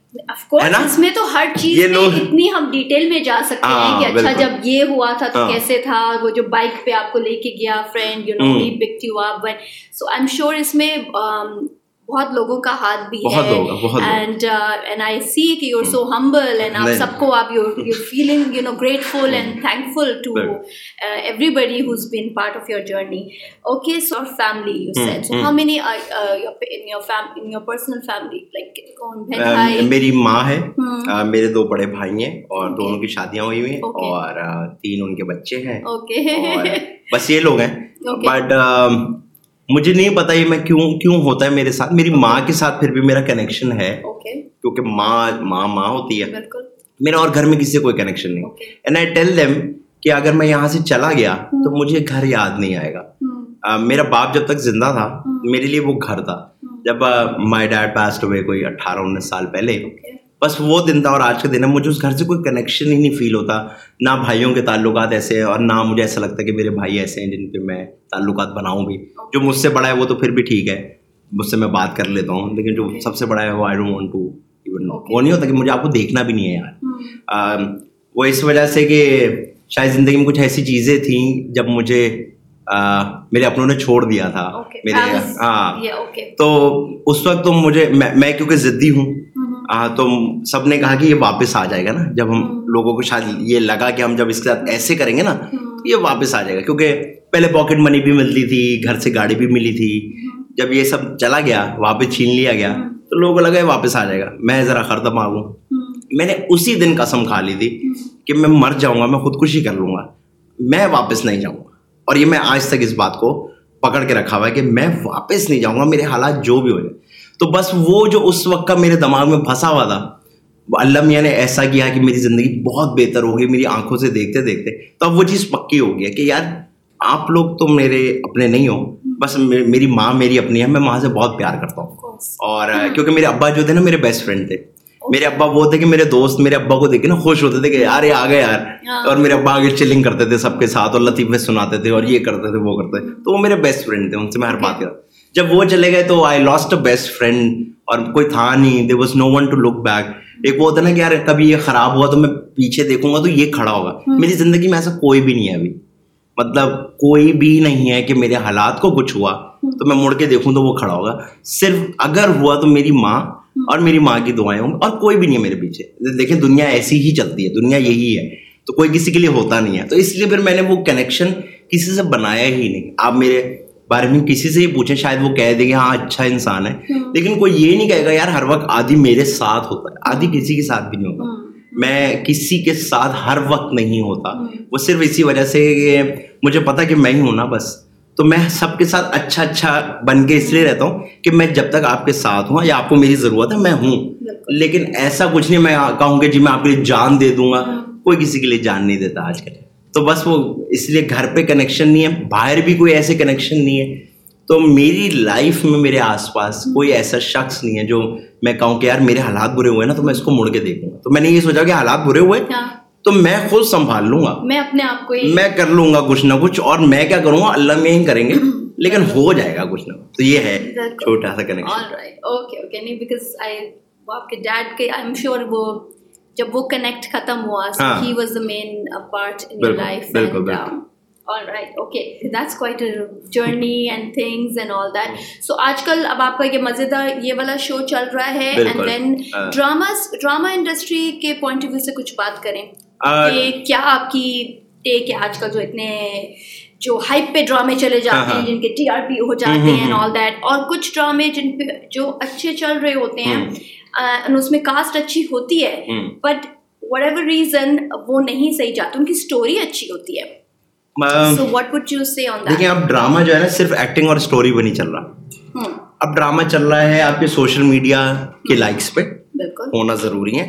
اس میں تو ہر چیز میں اتنی ہم ڈیٹیل میں جا سکتے ہیں کہ اچھا جب یہ ہوا تھا تو کیسے تھا؟ وہ جو بائک پہ آپ کو لے کے گیا friend you know you up so I am sure اس میں بہت لوگوں کا ہاتھ بھی ہے اینڈ اینڈ آئی سی کہ یو سو ہمبل اینڈ آپ سب کو آپ you feeling you know grateful and thankful to everybody who's been part of your journey okay so family you set so how many in your personal family like کون میری ماں ہے میرے دو بڑے بھائی ہیں اور دونوں کی شادیاں ہوئی ہوئی ہیں اور تین ان کے بچے ہیں بس یہ لوگ ہیں بٹ مجھے نہیں پتا یہ میں کیوں کیوں ہوتا ہے میرے ساتھ میری ماں کے ساتھ پھر بھی میرا کنیکشن ہے۔ کیونکہ ماں ماں ماں ہوتی ہے۔ میرا اور گھر میں کسی سے کوئی کنیکشن نہیں۔ اینڈ آئی ٹیل دیم کہ اگر میں یہاں سے چلا گیا تو مجھے گھر یاد نہیں آئے گا۔ میرا باپ جب تک زندہ تھا میرے لیے وہ گھر تھا۔ جب مائی ڈیڈ پاسڈ ہوئے کوئی اٹھارہ انیس سال پہلے۔ بس وہ دن تھا اور آج کا دن ہے مجھے اس گھر سے کوئی کنیکشن ہی نہیں فیل ہوتا۔ نہ بھائیوں کے تعلقات ایسے ہیں اور نہ مجھے ایسا لگتا ہے کہ میرے بھائی ایسے ہیں جن پہ میں تعلقات بناؤں بھی۔ جو مجھ سے بڑا ہے وہ تو پھر بھی ٹھیک ہے۔ مجھ سے میں بات کر لیتا ہوں لیکن جو سب سے بڑا ہے وہ I don't want to even وہ نہیں ہوتا کہ مجھے آپ کو دیکھنا بھی نہیں ہے یار۔ وہ اس وجہ سے کہ شاید زندگی میں کچھ ایسی چیزیں تھیں جب مجھے میرے اپنوں نے چھوڑ دیا تھا۔ میرے ہاں۔ تو اس وقت تو مجھے میں کیونکہ ضدی ہوں تو سب نے کہا کہ یہ واپس آ جائے گا نا۔ جب ہم لوگوں کو شاید یہ لگا کہ ہم جب اس کے ساتھ ایسے کریں گے نا یہ واپس آ جائے گا۔ کیونکہ پہلے پاکٹ منی بھی ملتی تھی گھر سے گاڑی بھی ملی تھی۔ جب یہ سب چلا گیا واپس چھین لیا گیا تو لوگوں کو لگا یہ واپس آ جائے گا۔ میں ذرا خرد مانگوں۔ میں نے اسی دن قسم کھا لی تھی کہ میں مر جاؤں گا میں خودکشی کر لوں گا۔ میں واپس نہیں جاؤں گا۔ اور یہ میں آج تک اس بات کو پکڑ کے رکھا ہوا ہے کہ میں واپس نہیں جاؤں گا میرے حالات جو بھی ہو جائے۔ تو بس وہ جو اس وقت کا میرے دماغ میں پھنسا ہوا تھا اللہ میاں نے ایسا کیا کہ میری زندگی بہت بہتر ہو گئی میری آنکھوں سے دیکھتے دیکھتے تو اب وہ چیز پکی ہو گئی ہے کہ یار آپ لوگ تو میرے اپنے نہیں ہو بس میری ماں میری اپنی ہے میں وہاں سے بہت پیار کرتا ہوں۔ اور کیونکہ میرے ابا جو تھے نا میرے بیسٹ فرینڈ تھے۔ میرے ابا وہ تھے کہ میرے دوست میرے ابا کو دیکھ نا خوش ہوتے تھے کہ یار یہ آ گئے یار۔ ہاں۔ اور میرے ابا آگے چلنگ کرتے تھے سب کے ساتھ اور لطیفے سناتے تھے اور یہ کرتے تھے وہ کرتے تو وہ میرے بیسٹ فرینڈ تھے ان سے میں ہر بات کرتا جب وہ چلے گئے تو I lost a best friend اور کوئی تھا نہیں there was no one to look back ایک وہ ہوتا نا کہ یار کبھی یہ خراب ہوا تو میں پیچھے دیکھوں گا تو یہ کھڑا ہوگا۔ میری زندگی میں ایسا کوئی بھی نہیں ہے ابھی۔ مطلب کوئی بھی نہیں ہے کہ میرے حالات کو کچھ ہوا تو میں مڑ کے دیکھوں تو وہ کھڑا ہوگا۔ صرف اگر ہوا تو میری ماں اور میری ماں کی دعائیں ہوں اور کوئی بھی نہیں ہے میرے پیچھے۔ دیکھیں دنیا ایسی ہی چلتی ہے دنیا یہی ہے۔ تو کوئی کسی کے لیے ہوتا نہیں ہے۔ تو اس لیے پھر میں نے وہ کنیکشن کسی سے بنایا ہی نہیں۔ آپ میرے بارے میں کسی سے ہی پوچھیں شاید وہ کہہ دیں گے ہاں اچھا انسان ہے۔ لیکن کوئی یہ نہیں کہے گا یار ہر وقت آدھی میرے ساتھ ہوتا ہے۔ آدھی کسی کے ساتھ بھی نہیں ہوتا۔ میں کسی کے ساتھ ہر وقت نہیں ہوتا۔ وہ صرف اسی وجہ سے کہ مجھے پتا کہ میں ہی ہوں نا بس۔ تو میں سب کے ساتھ اچھا اچھا بن کے اس لیے رہتا ہوں کہ میں جب تک آپ کے ساتھ ہوں یا آپ کو میری ضرورت ہے میں ہوں۔ لیکن ایسا کچھ نہیں میں کہوں گی جی میں آپ کے لیے جان دے دوں گا۔ کوئی کسی کے لیے جان نہیں دیتا آج کل تو بس وہ اس لیے گھر پہ کنیکشن نہیں ہے باہر بھی کوئی ایسے کنیکشن نہیں ہے۔ تو میری لائف میں میرے آس پاس کوئی ایسا شخص نہیں ہے جو میں کہوں کہ یار میرے حالات برے ہوئے نا تو میں اس کو مڑ کے دیکھوں گا۔ تو میں نے یہ سوچا کہ حالات برے ہوئے ہاں۔ تو میں خود سنبھال لوں گا۔ میں اپنے آپ کو میں کر لوں گا کچھ نہ کچھ اور میں کیا کروں گا اللہ میں ہی کریں گے۔ لیکن ہو جائے گا کچھ نہ تو یہ ہے چھوٹا سا کنیکشن جب وہ کنیکٹ ختم ہوا ہی was the main part in life journey and things and all that so آج کل اب آپ کا یہ مزیدار یہ والا شو چل رہا ہے and then drama drama industry کے پوائنٹ آف ویو سے کچھ بات کریں کہ کیا آپ کی ٹیک ہے آج کل جو اتنے جو ہائپ پہ ڈرامے چلے جاتے ہیں جن کے ٹی آر پی ہو جاتے ہیں آل دیٹ اور کچھ ڈرامے جن پہ جو اچھے چل رہے ہوتے ہیں اس میں کاسٹ اچھی ہوتی ہے بٹ وٹ ایور ریزن وہ نہیں صحیح جاتے ان کی اسٹوری اچھی ہوتی ہے۔ دیکھیں اب ڈرامہ جو ہے نا صرف ایکٹنگ اور اسٹوری پہ نہیں چل رہا۔ اب ڈرامہ چل رہا ہے آپ کے سوشل میڈیا کے لائکس پہ۔ ہونا ضروری ہے۔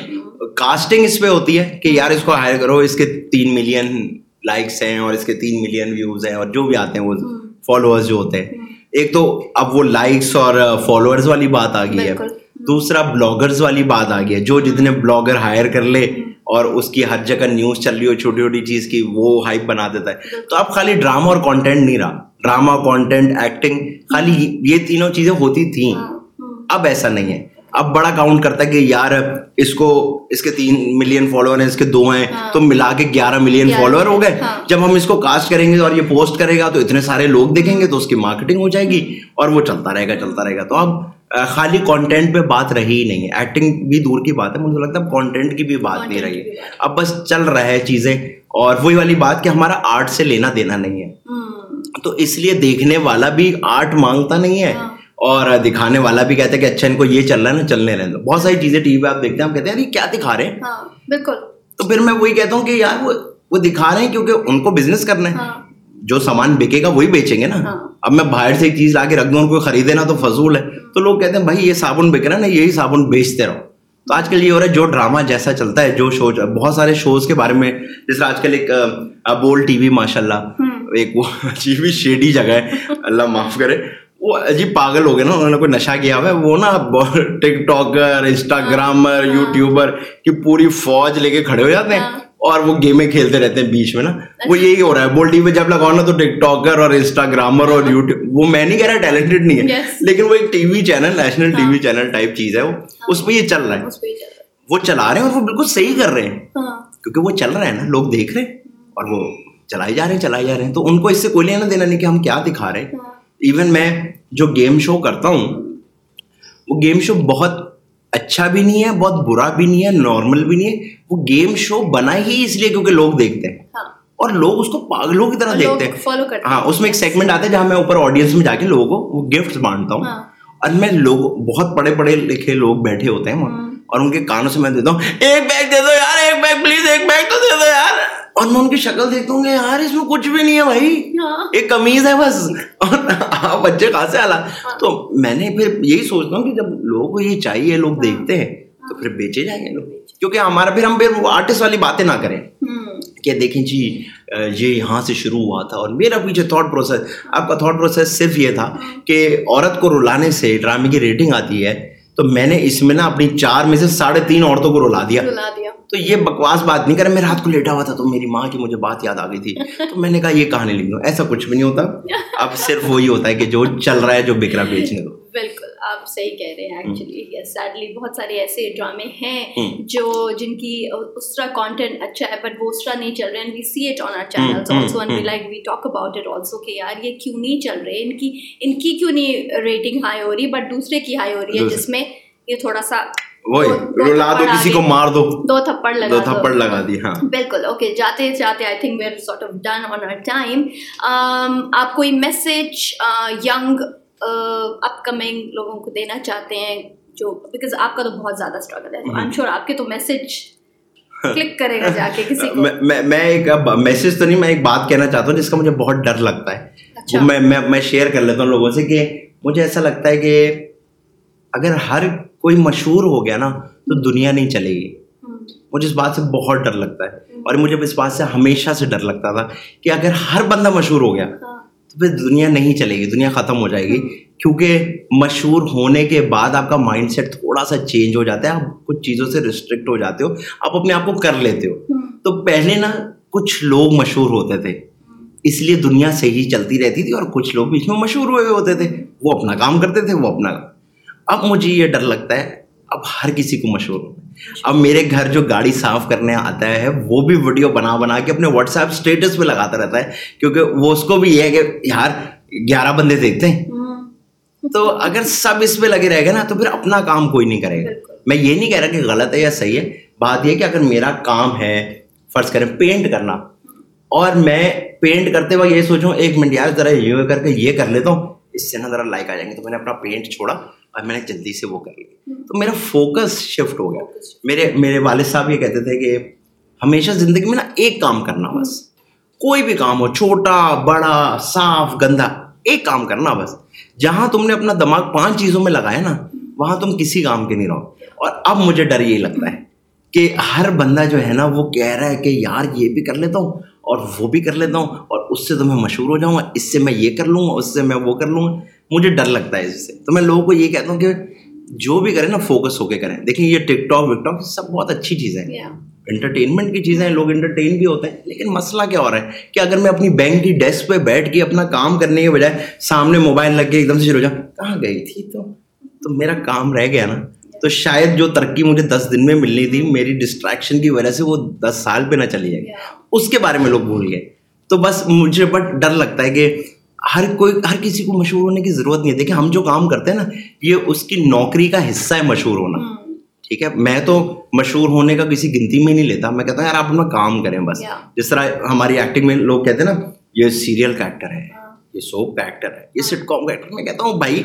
کاسٹنگ اس پہ ہوتی ہے کہ یار اس کو ہائر کرو اس کے تین ملین لائکس ہیں اور اس کے تین ملین ویوز ہیں اور جو بھی آتے ہیں وہ فالوورز جو ہوتے ہیں۔ ایک تو اب وہ لائکس اور فالوورز والی بات آ گئی ہے۔ دوسرا بلاگرز والی بات آ گئی ہے۔ جو جتنے بلاگر ہائر کر لے اور اس کی ہر جگہ نیوز چل رہی ہو چھوٹی چھوٹی چیز کی وہ ہائپ بنا دیتا ہے۔ تو اب خالی ڈرامہ اور کانٹینٹ نہیں رہا۔ ڈرامہ کانٹینٹ ایکٹنگ خالی یہ تینوں چیزیں ہوتی تھیں۔ ہاں، ہاں۔ اب ایسا نہیں ہے۔ اب بڑا کاؤنٹ کرتا ہے کہ یار اس کو اس کے تین ملین فالوور ہیں اس کے دو ہیں ہاں۔ تو ملا کے گیارہ ملین فالوور ہو گئے۔ جب ہم اس کو کاسٹ کریں گے اور یہ پوسٹ کرے گا تو اتنے سارے لوگ دیکھیں گے تو اس کی مارکیٹنگ ہو جائے گی اور وہ چلتا رہے گا چلتا رہے گا۔ تو اب خالی کانٹینٹ پہ بات رہی ہی نہیں ہے۔ ایکٹنگ بھی دور کی بات ہے مجھے لگتا ہے کانٹینٹ کی بھی بات نہیں رہی ہے۔ اب بس چل رہا ہے چیزیں۔ اور وہی والی بات کہ ہمارا آرٹ سے لینا دینا نہیں ہے۔ تو اس لیے دیکھنے والا بھی آرٹ مانگتا نہیں ہے۔ ہاں۔ اور دکھانے والا بھی کہتا ہے کہ اچھا ان کو یہ چل رہا ہے نا چلنے رہے بہت ساری چیزیں ٹی وی پہ آپ دیکھتے ہیں آپ کہتے ہیں یہ کیا دکھا رہے ہیں؟ ہاں، بالکل۔ تو پھر میں وہی کہتا ہوں کہ یار وہ دکھا رہے ہیں کیونکہ ان کو بزنس کرنا ہے۔ ہاں۔ جو سامان بکے گا وہی بیچیں گے نا۔ ہاں۔ اب میں باہر سے ایک چیز لا کے رکھ دوں ان کو خریدے نا تو فضول ہے۔ تو لوگ کہتے ہیں بھائی یہ صابن بک رہا ہے نا یہی صابن بیچتے رہو۔ تو آج کل یہ ہو رہا ہے جو ڈرامہ جیسا چلتا ہے جو شو بہت سارے شوز کے بارے میں جیسے آج کل ایک بول ٹی وی ماشاء اللہ ایک وہ عجیب شیڈی جگہ ہے۔ اللہ معاف کرے۔ وہ عجیب پاگل ہو گئے نا انہوں نے کوئی نشہ کیا ہوا ہے؟ وہ نا ٹک ٹاکر انسٹاگرامر یوٹیوبر کی پوری فوج لے کے کھڑے ہو جاتے ہیں اور وہ گیمیں کھیلتے رہتے ہیں بیچ میں نا۔ وہ یہی ہو رہا ہے بول ٹی وی جب لگاؤ نا تو ٹک ٹاکر اور انسٹاگرامر اور یوٹیوب وہ میں نہیں کہہ رہا ٹیلنٹڈ نہیں ہے لیکن وہ ایک T V channel national T V channel type چیز ہے وہ۔ اس پہ یہ چل رہا ہے۔ وہ چلا رہے ہیں اور وہ بالکل صحیح کر رہے ہیں۔ کیونکہ وہ چل رہا ہے نا لوگ دیکھ رہے ہیں اور وہ چلائے جا رہے ہیں چلائے جا رہے ہیں۔ تو ان کو اس سے کوئی لینا دینا نہیں کہ ہم کیا دکھا رہے ہیں۔ ایون میں جو گیم شو کرتا ہوں وہ گیم شو بہت اچھا بھی نہیں ہے بہت برا بھی نہیں ہے نارمل بھی نہیں ہے. وہ گیم شو بنا ہی اس لیے کیونکہ لوگ دیکھتے ہیں. ہاں۔ اور لوگ اس کو پاگلوں کی طرح دیکھتے ہیں. ہاں اس میں ایک سیگمنٹ آتا ہے جہاں میں اوپر آڈینس میں جا کے لوگوں کو وہ گفٹ بانٹتا ہوں. ہاں۔ اور میں لوگ بہت پڑھے پڑھے لکھے لوگ بیٹھے ہوتے ہیں. اور ان کے کانوں سے میں دیتا ہوں ایک بیگ دے دو یار ایک بیگ پلیز ایک بیگ تو دے دو یار. اور میں ان کی شکل دیکھتا ہوں یار اس میں کچھ بھی نہیں ہے بھائی۔ ہاں۔ ایک کمیز ہے بس۔ اور آپ بچے خاصے حالات ہاں۔ تو میں نے پھر یہی سوچتا ہوں کہ جب لوگوں کو یہ چاہیے لوگ دیکھتے ہیں تو پھر بیچے جائیں گے لوگ۔ کیونکہ ہمارا پھر ہم پھر آرٹسٹ والی باتیں نہ کریں۔ کہ دیکھیں جی یہ یہاں سے شروع ہوا تھا۔ اور میرا پیچھے تھاٹ پروسیس آپ کا تھاٹ پروسیس صرف یہ تھا کہ عورت کو رلانے سے ڈرامے کی ریٹنگ آتی ہے۔ تو میں نے اس میں نا اپنی چار میں سے ساڑھے تین عورتوں کو رلا دیا۔ تو یہ بکواس بات نہیں کرے میں رات کو لیٹا ہوا تھا تو میری ماں کی مجھے بات یاد آ گئی تھی۔ تو میں نے کہا یہ کہانی لکھ دوں ایسا کچھ بھی نہیں ہوتا۔ اب صرف وہی ہوتا ہے کہ جو چل رہا ہے جو بکرا بیچنے کو۔ بالکل۔ آپ صحیح کہہ رہے ہیں ایکچولی سیڈلی بہت سارے ایسے ڈرامے ہیں جو جن کی اس طرح کانٹینٹ اچھا ہے بٹ وہ اس طرح نہیں چل رہے ہیں۔ We see it on our channel also and we like we talk about it also کہ یار یہ کیوں نہیں چل رہے؟ ان کی ان کی کیوں نہیں ریٹنگ ہائی ہو رہی؟ بٹ دوسرے کی ہائی ہو رہی ہے جس میں یہ تھوڑا سا رلا دو کسی کو مار دو۔ دو تھپڑ لگا دو تھپڑ لگا دی ہاں۔ بالکل اوکے جاتے جاتے I think we're sort of done on our time آپ کوئی میسج ینگ اپ کمنگ لوگوں کو دینا چاہتے ہیں جو بیکاز آپ کا تو بہت زیادہ اسٹرگل ہے۔ آئی ایم شیور آپ کے تو میسج کلک کرے گا جا کے کسی کو۔ میں ایک میسج تو نہیں میں ایک بات کہنا چاہتا ہوں جس کا مجھے بہت ڈر لگتا ہے۔ اچھا۔ میں میں شیئر کر لیتا ہوں لوگوں سے کہ مجھے ایسا لگتا ہے کہ اگر ہر کوئی مشہور ہو گیا نا تو دنیا نہیں چلے گی۔ مجھے اس بات سے بہت ڈر لگتا ہے۔ اور مجھے اس بات سے ہمیشہ سے ڈر لگتا تھا کہ اگر ہر بندہ مشہور ہو گیا تو پھر دنیا نہیں چلے گی دنیا ختم ہو جائے گی۔ کیونکہ مشہور ہونے کے بعد آپ کا مائنڈ سیٹ تھوڑا سا چینج ہو جاتا ہے آپ کچھ چیزوں سے ریسٹرکٹ ہو جاتے ہو آپ اپنے آپ کو کر لیتے ہو۔ تو پہلے نا کچھ لوگ مشہور ہوتے تھے اس لیے دنیا صحیح چلتی رہتی تھی اور کچھ لوگ بیچ میں مشہور ہوئے ہوتے تھے۔ وہ اپنا کام کرتے تھے وہ اپنا۔ اب مجھے یہ ڈر لگتا ہے اب ہر کسی کو مشہور ہو اب میرے گھر جو گاڑی صاف کرنے آتا ہے وہ بھی ویڈیو بنا بنا کے اپنے واٹس ایپ اسٹیٹس پہ لگاتا رہتا ہے کیونکہ وہ اس کو بھی یہ ہے کہ یار گیارہ بندے دیکھتے ہیں۔ تو اگر سب اس پہ لگے رہے گا نا تو پھر اپنا کام کوئی نہیں کرے گا۔ میں یہ نہیں کہہ رہا کہ غلط ہے یا صحیح ہے بات یہ کہ اگر میرا کام ہے فرض کریں پینٹ کرنا اور میں پینٹ کرتے وقت یہ سوچوں ایک منٹ یار ذرا یہ کر کے یہ کر لیتا ہوں اس سے نا ذرا لائک آ جائیں گے۔ تو میں نے اپنا پینٹ چھوڑا۔ اور میں نے جلدی سے وہ کر لی تو میرا فوکس شفٹ ہو گیا۔ میرے میرے والد صاحب یہ کہتے تھے کہ ہمیشہ زندگی میں نا ایک کام کرنا بس۔ کوئی بھی کام ہو چھوٹا بڑا صاف گندا ایک کام کرنا بس۔ جہاں تم نے اپنا دماغ پانچ چیزوں میں لگایا نا وہاں تم کسی کام کے نہیں رہو۔ اور اب مجھے ڈر یہی لگتا ہے کہ ہر بندہ جو ہے نا وہ کہہ رہا ہے کہ یار یہ بھی کر لیتا ہوں اور وہ بھی کر لیتا ہوں اور اس سے تو میں مشہور ہو جاؤں گا اس سے میں یہ کر لوں گا اس سے میں وہ کر لوں گا۔ مجھے ڈر لگتا ہے اس سے۔ تو میں لوگوں کو یہ کہتا ہوں کہ جو بھی کریں نا فوکس ہو کے کریں۔ دیکھیں یہ ٹک ٹاک وک ٹاک سب بہت اچھی چیزیں ہیں۔ انٹرٹینمنٹ کی چیزیں لوگ انٹرٹین بھی ہوتے ہیں لیکن مسئلہ کیا ہو رہا ہے کہ اگر میں اپنی بینک کی ڈیسک پہ بیٹھ کے اپنا کام کرنے کے بجائے سامنے موبائل لگ کے ایک دم سے شروع ہو جاؤں کہاں گئی تھی تو؟ تو میرا کام رہ گیا نا۔ تو شاید جو ترقی مجھے دس دن میں ملنی تھی میری ڈسٹریکشن کی وجہ سے وہ دس سال پہ نہ چلی جائے۔ اس کے بارے میں لوگ بھول گئے۔ تو بس مجھے بٹ ڈر لگتا ہے کہ ہر کوئی ہر کسی کو مشہور ہونے کی ضرورت نہیں ہے۔ دیکھیں ہم جو کام کرتے ہیں نا یہ اس کی نوکری کا حصہ ہے مشہور ہونا۔ ٹھیک ہے؟ میں تو مشہور ہونے کا کسی گنتی میں نہیں لیتا۔ میں کہتا ہوں یار آپ اپنا کام کریں بس۔ جس طرح ہماری ایکٹنگ میں لوگ کہتے ہیں نا یہ سیریل کا ایکٹر ہے یہ سوپ کا ایکٹر ہے یہ سٹ کام کا ایکٹر میں کہتا ہوں بھائی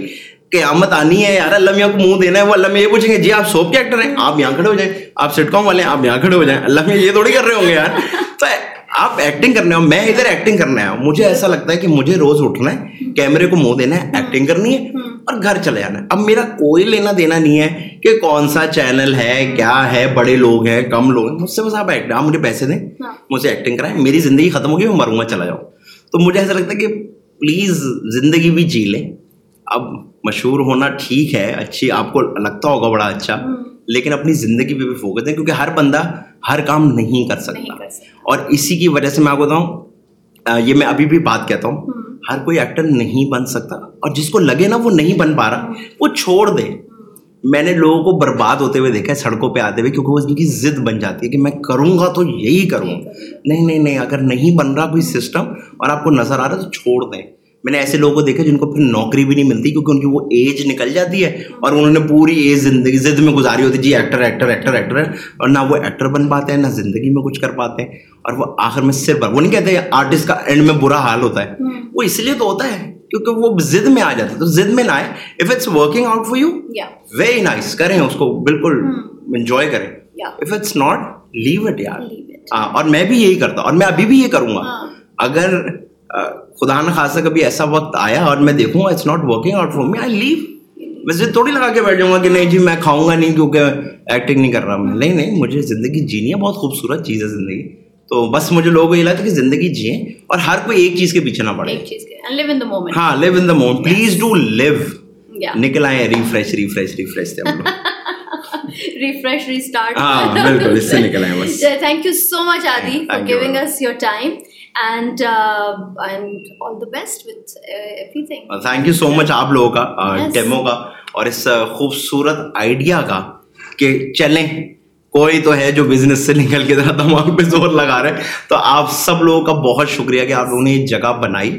قیامت آنی ہے یار اللہ میاں کو منہ دینا ہے وہ اللہ میں یہ پوچھیں گے جی آپ سوپ کے ایکٹر ہیں؟ آپ یہاں کھڑے ہو جائیں۔ آپ سٹ کام والے ہیں آپ یہاں کھڑے ہو جائیں۔ اللہ میں یہ تھوڑی کر رہے ہوں گے یار۔ تو آپ ایکٹنگ کرنے ہو میں ادھر ایکٹنگ کرنا ہے مجھے ایسا لگتا ہے کہ مجھے روز اٹھنا ہے کیمرے کو منہ دینا ہے ایکٹنگ کرنی ہے اور گھر چلے جانا ہے. اب میرا کوئی لینا دینا نہیں ہے کہ کون سا چینل ہے کیا ہے بڑے لوگ ہیں کم لوگ ہیں. مجھ سے بس آپ ایکٹ آپ مجھے پیسے دیں مجھ سے ایکٹنگ کرائیں. میری زندگی ختم ہوگی میں مروں گا چلا جاؤں. تو مجھے ایسا لگتا ہے کہ پلیز زندگی بھی جی لیں. اب مشہور ہونا ٹھیک ہے اچھی آپ کو لگتا ہوگا بڑا اچھا. لیکن اپنی زندگی پہ بھی فوکس ہے کیونکہ ہر بندہ ہر کام نہیں کر سکتا۔ اور اسی کی وجہ سے میں آپ کو بتاؤں یہ میں ابھی بھی بات کہتا ہوں۔ ہر کوئی ایکٹر نہیں بن سکتا۔ اور جس کو لگے نا وہ نہیں بن پا رہا وہ چھوڑ دے۔ میں نے لوگوں کو برباد ہوتے ہوئے دیکھا ہے سڑکوں پہ آتے ہوئے کیونکہ وہ ان کی ضد بن جاتی ہے کہ میں کروں گا تو یہی کروں۔ نہیں نہیں نہیں اگر نہیں بن رہا کوئی سسٹم اور آپ کو نظر آ رہا ہے تو چھوڑ دیں۔ میں نے ایسے لوگوں کو دیکھا جن کو پھر نوکری بھی نہیں ملتی کیونکہ ان کی وہ ایج نکل جاتی ہے اور انہوں نے پوری ایج زندگی ضد میں گزاری ہوتی جی ایکٹر ایکٹر ایکٹر ایکٹر ہے اور نہ وہ ایکٹر بن پاتے ہیں نہ زندگی میں کچھ کر پاتے ہیں۔ اور وہ آخر میں صرف وہ نہیں کہتے آرٹسٹ کا اینڈ میں برا حال ہوتا ہے۔ وہ اس لیے تو ہوتا ہے کیونکہ وہ ضد میں آ جاتا ہے۔ تو ضد میں نہ آئے۔ If it's working out for you very nice کریں اس کو بالکل انجوائے کریں۔ If it's not leave it یار ہاں اور میں بھی یہی کرتا ہوں اور میں ابھی بھی یہ کروں گا۔ اگر خدا نہ خاصا کبھی ایسا وقت آیا اور میں دیکھوں it's not working out for me I leave ویسے تھوڑی لگا کے بیٹھ جاؤں گا کہ نہیں جی میں کھاؤں گا نہیں کیونکہ ایکٹنگ نہیں کر رہا میں۔ نہیں نہیں مجھے زندگی جینی ہے بہت خوبصورت چیز ہے زندگی۔ تو بس مجھے لوگوں کو یہ لگتا ہے کہ زندگی جیے اور ہر کوئی ایک چیز کے پیچھے نہ پڑے۔ ہاں live in the moment please do leave نکل آئے ریفریش ریفریش ریفریش تھے ہم ریفریش ریسٹارٹ ہاں بالکل اس سے نکل آئے بس۔ Thank you so much Aadi for giving us your time and all the best with everything thank you so much آپ لوگوں کا ڈیمو کا اور اس خوبصورت آئیڈیا کا کہ چلیں کوئی تو ہے جو بزنس سے نکل کے ذرا دماغ پہ زور لگا رہے تو آپ سب لوگوں کا بہت شکریہ کہ آپ لوگوں نے یہ جگہ بنائی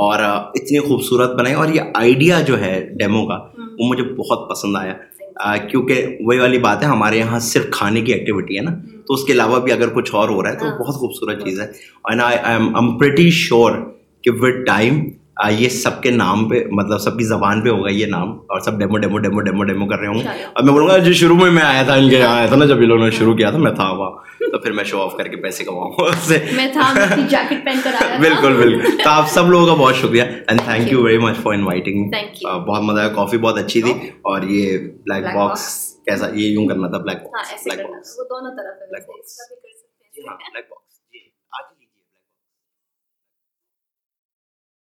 اور اتنی خوبصورت بنائی اور یہ آئیڈیا جو ہے ڈیمو کا وہ مجھے بہت پسند آیا کیونکہ وہی والی بات ہے ہمارے یہاں صرف کھانے کی ایکٹیویٹی ہے نا۔ تو اس کے علاوہ بھی اگر کچھ اور ہو رہا ہے تو بہت خوبصورت چیز ہے۔ And I am pretty sure کہ ود ٹائم یہ سب کے نام پہ مطلب سب کی زبان پہ ہوگا یہ نام اور سب demo demo demo demo demo کر رہے ہوں۔ گے اور میں بولوں گا جو شروع میں میں آیا تھا ان کے یہاں آیا تھا نا جب یہ لوگوں نے شروع کیا تھا میں تھا وہاں تو پھر میں شو آف کر کے پیسے کماؤں بالکل بالکل۔ تو آپ سب لوگوں کا بہت شکریہ۔ And thank you very much for inviting بہت مزہ آیا کافی بہت اچھی تھی۔ اور یہ بلیک باکس کیسا یہ یوں کرنا تھا black box black box black box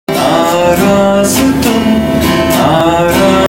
آراز تم آراز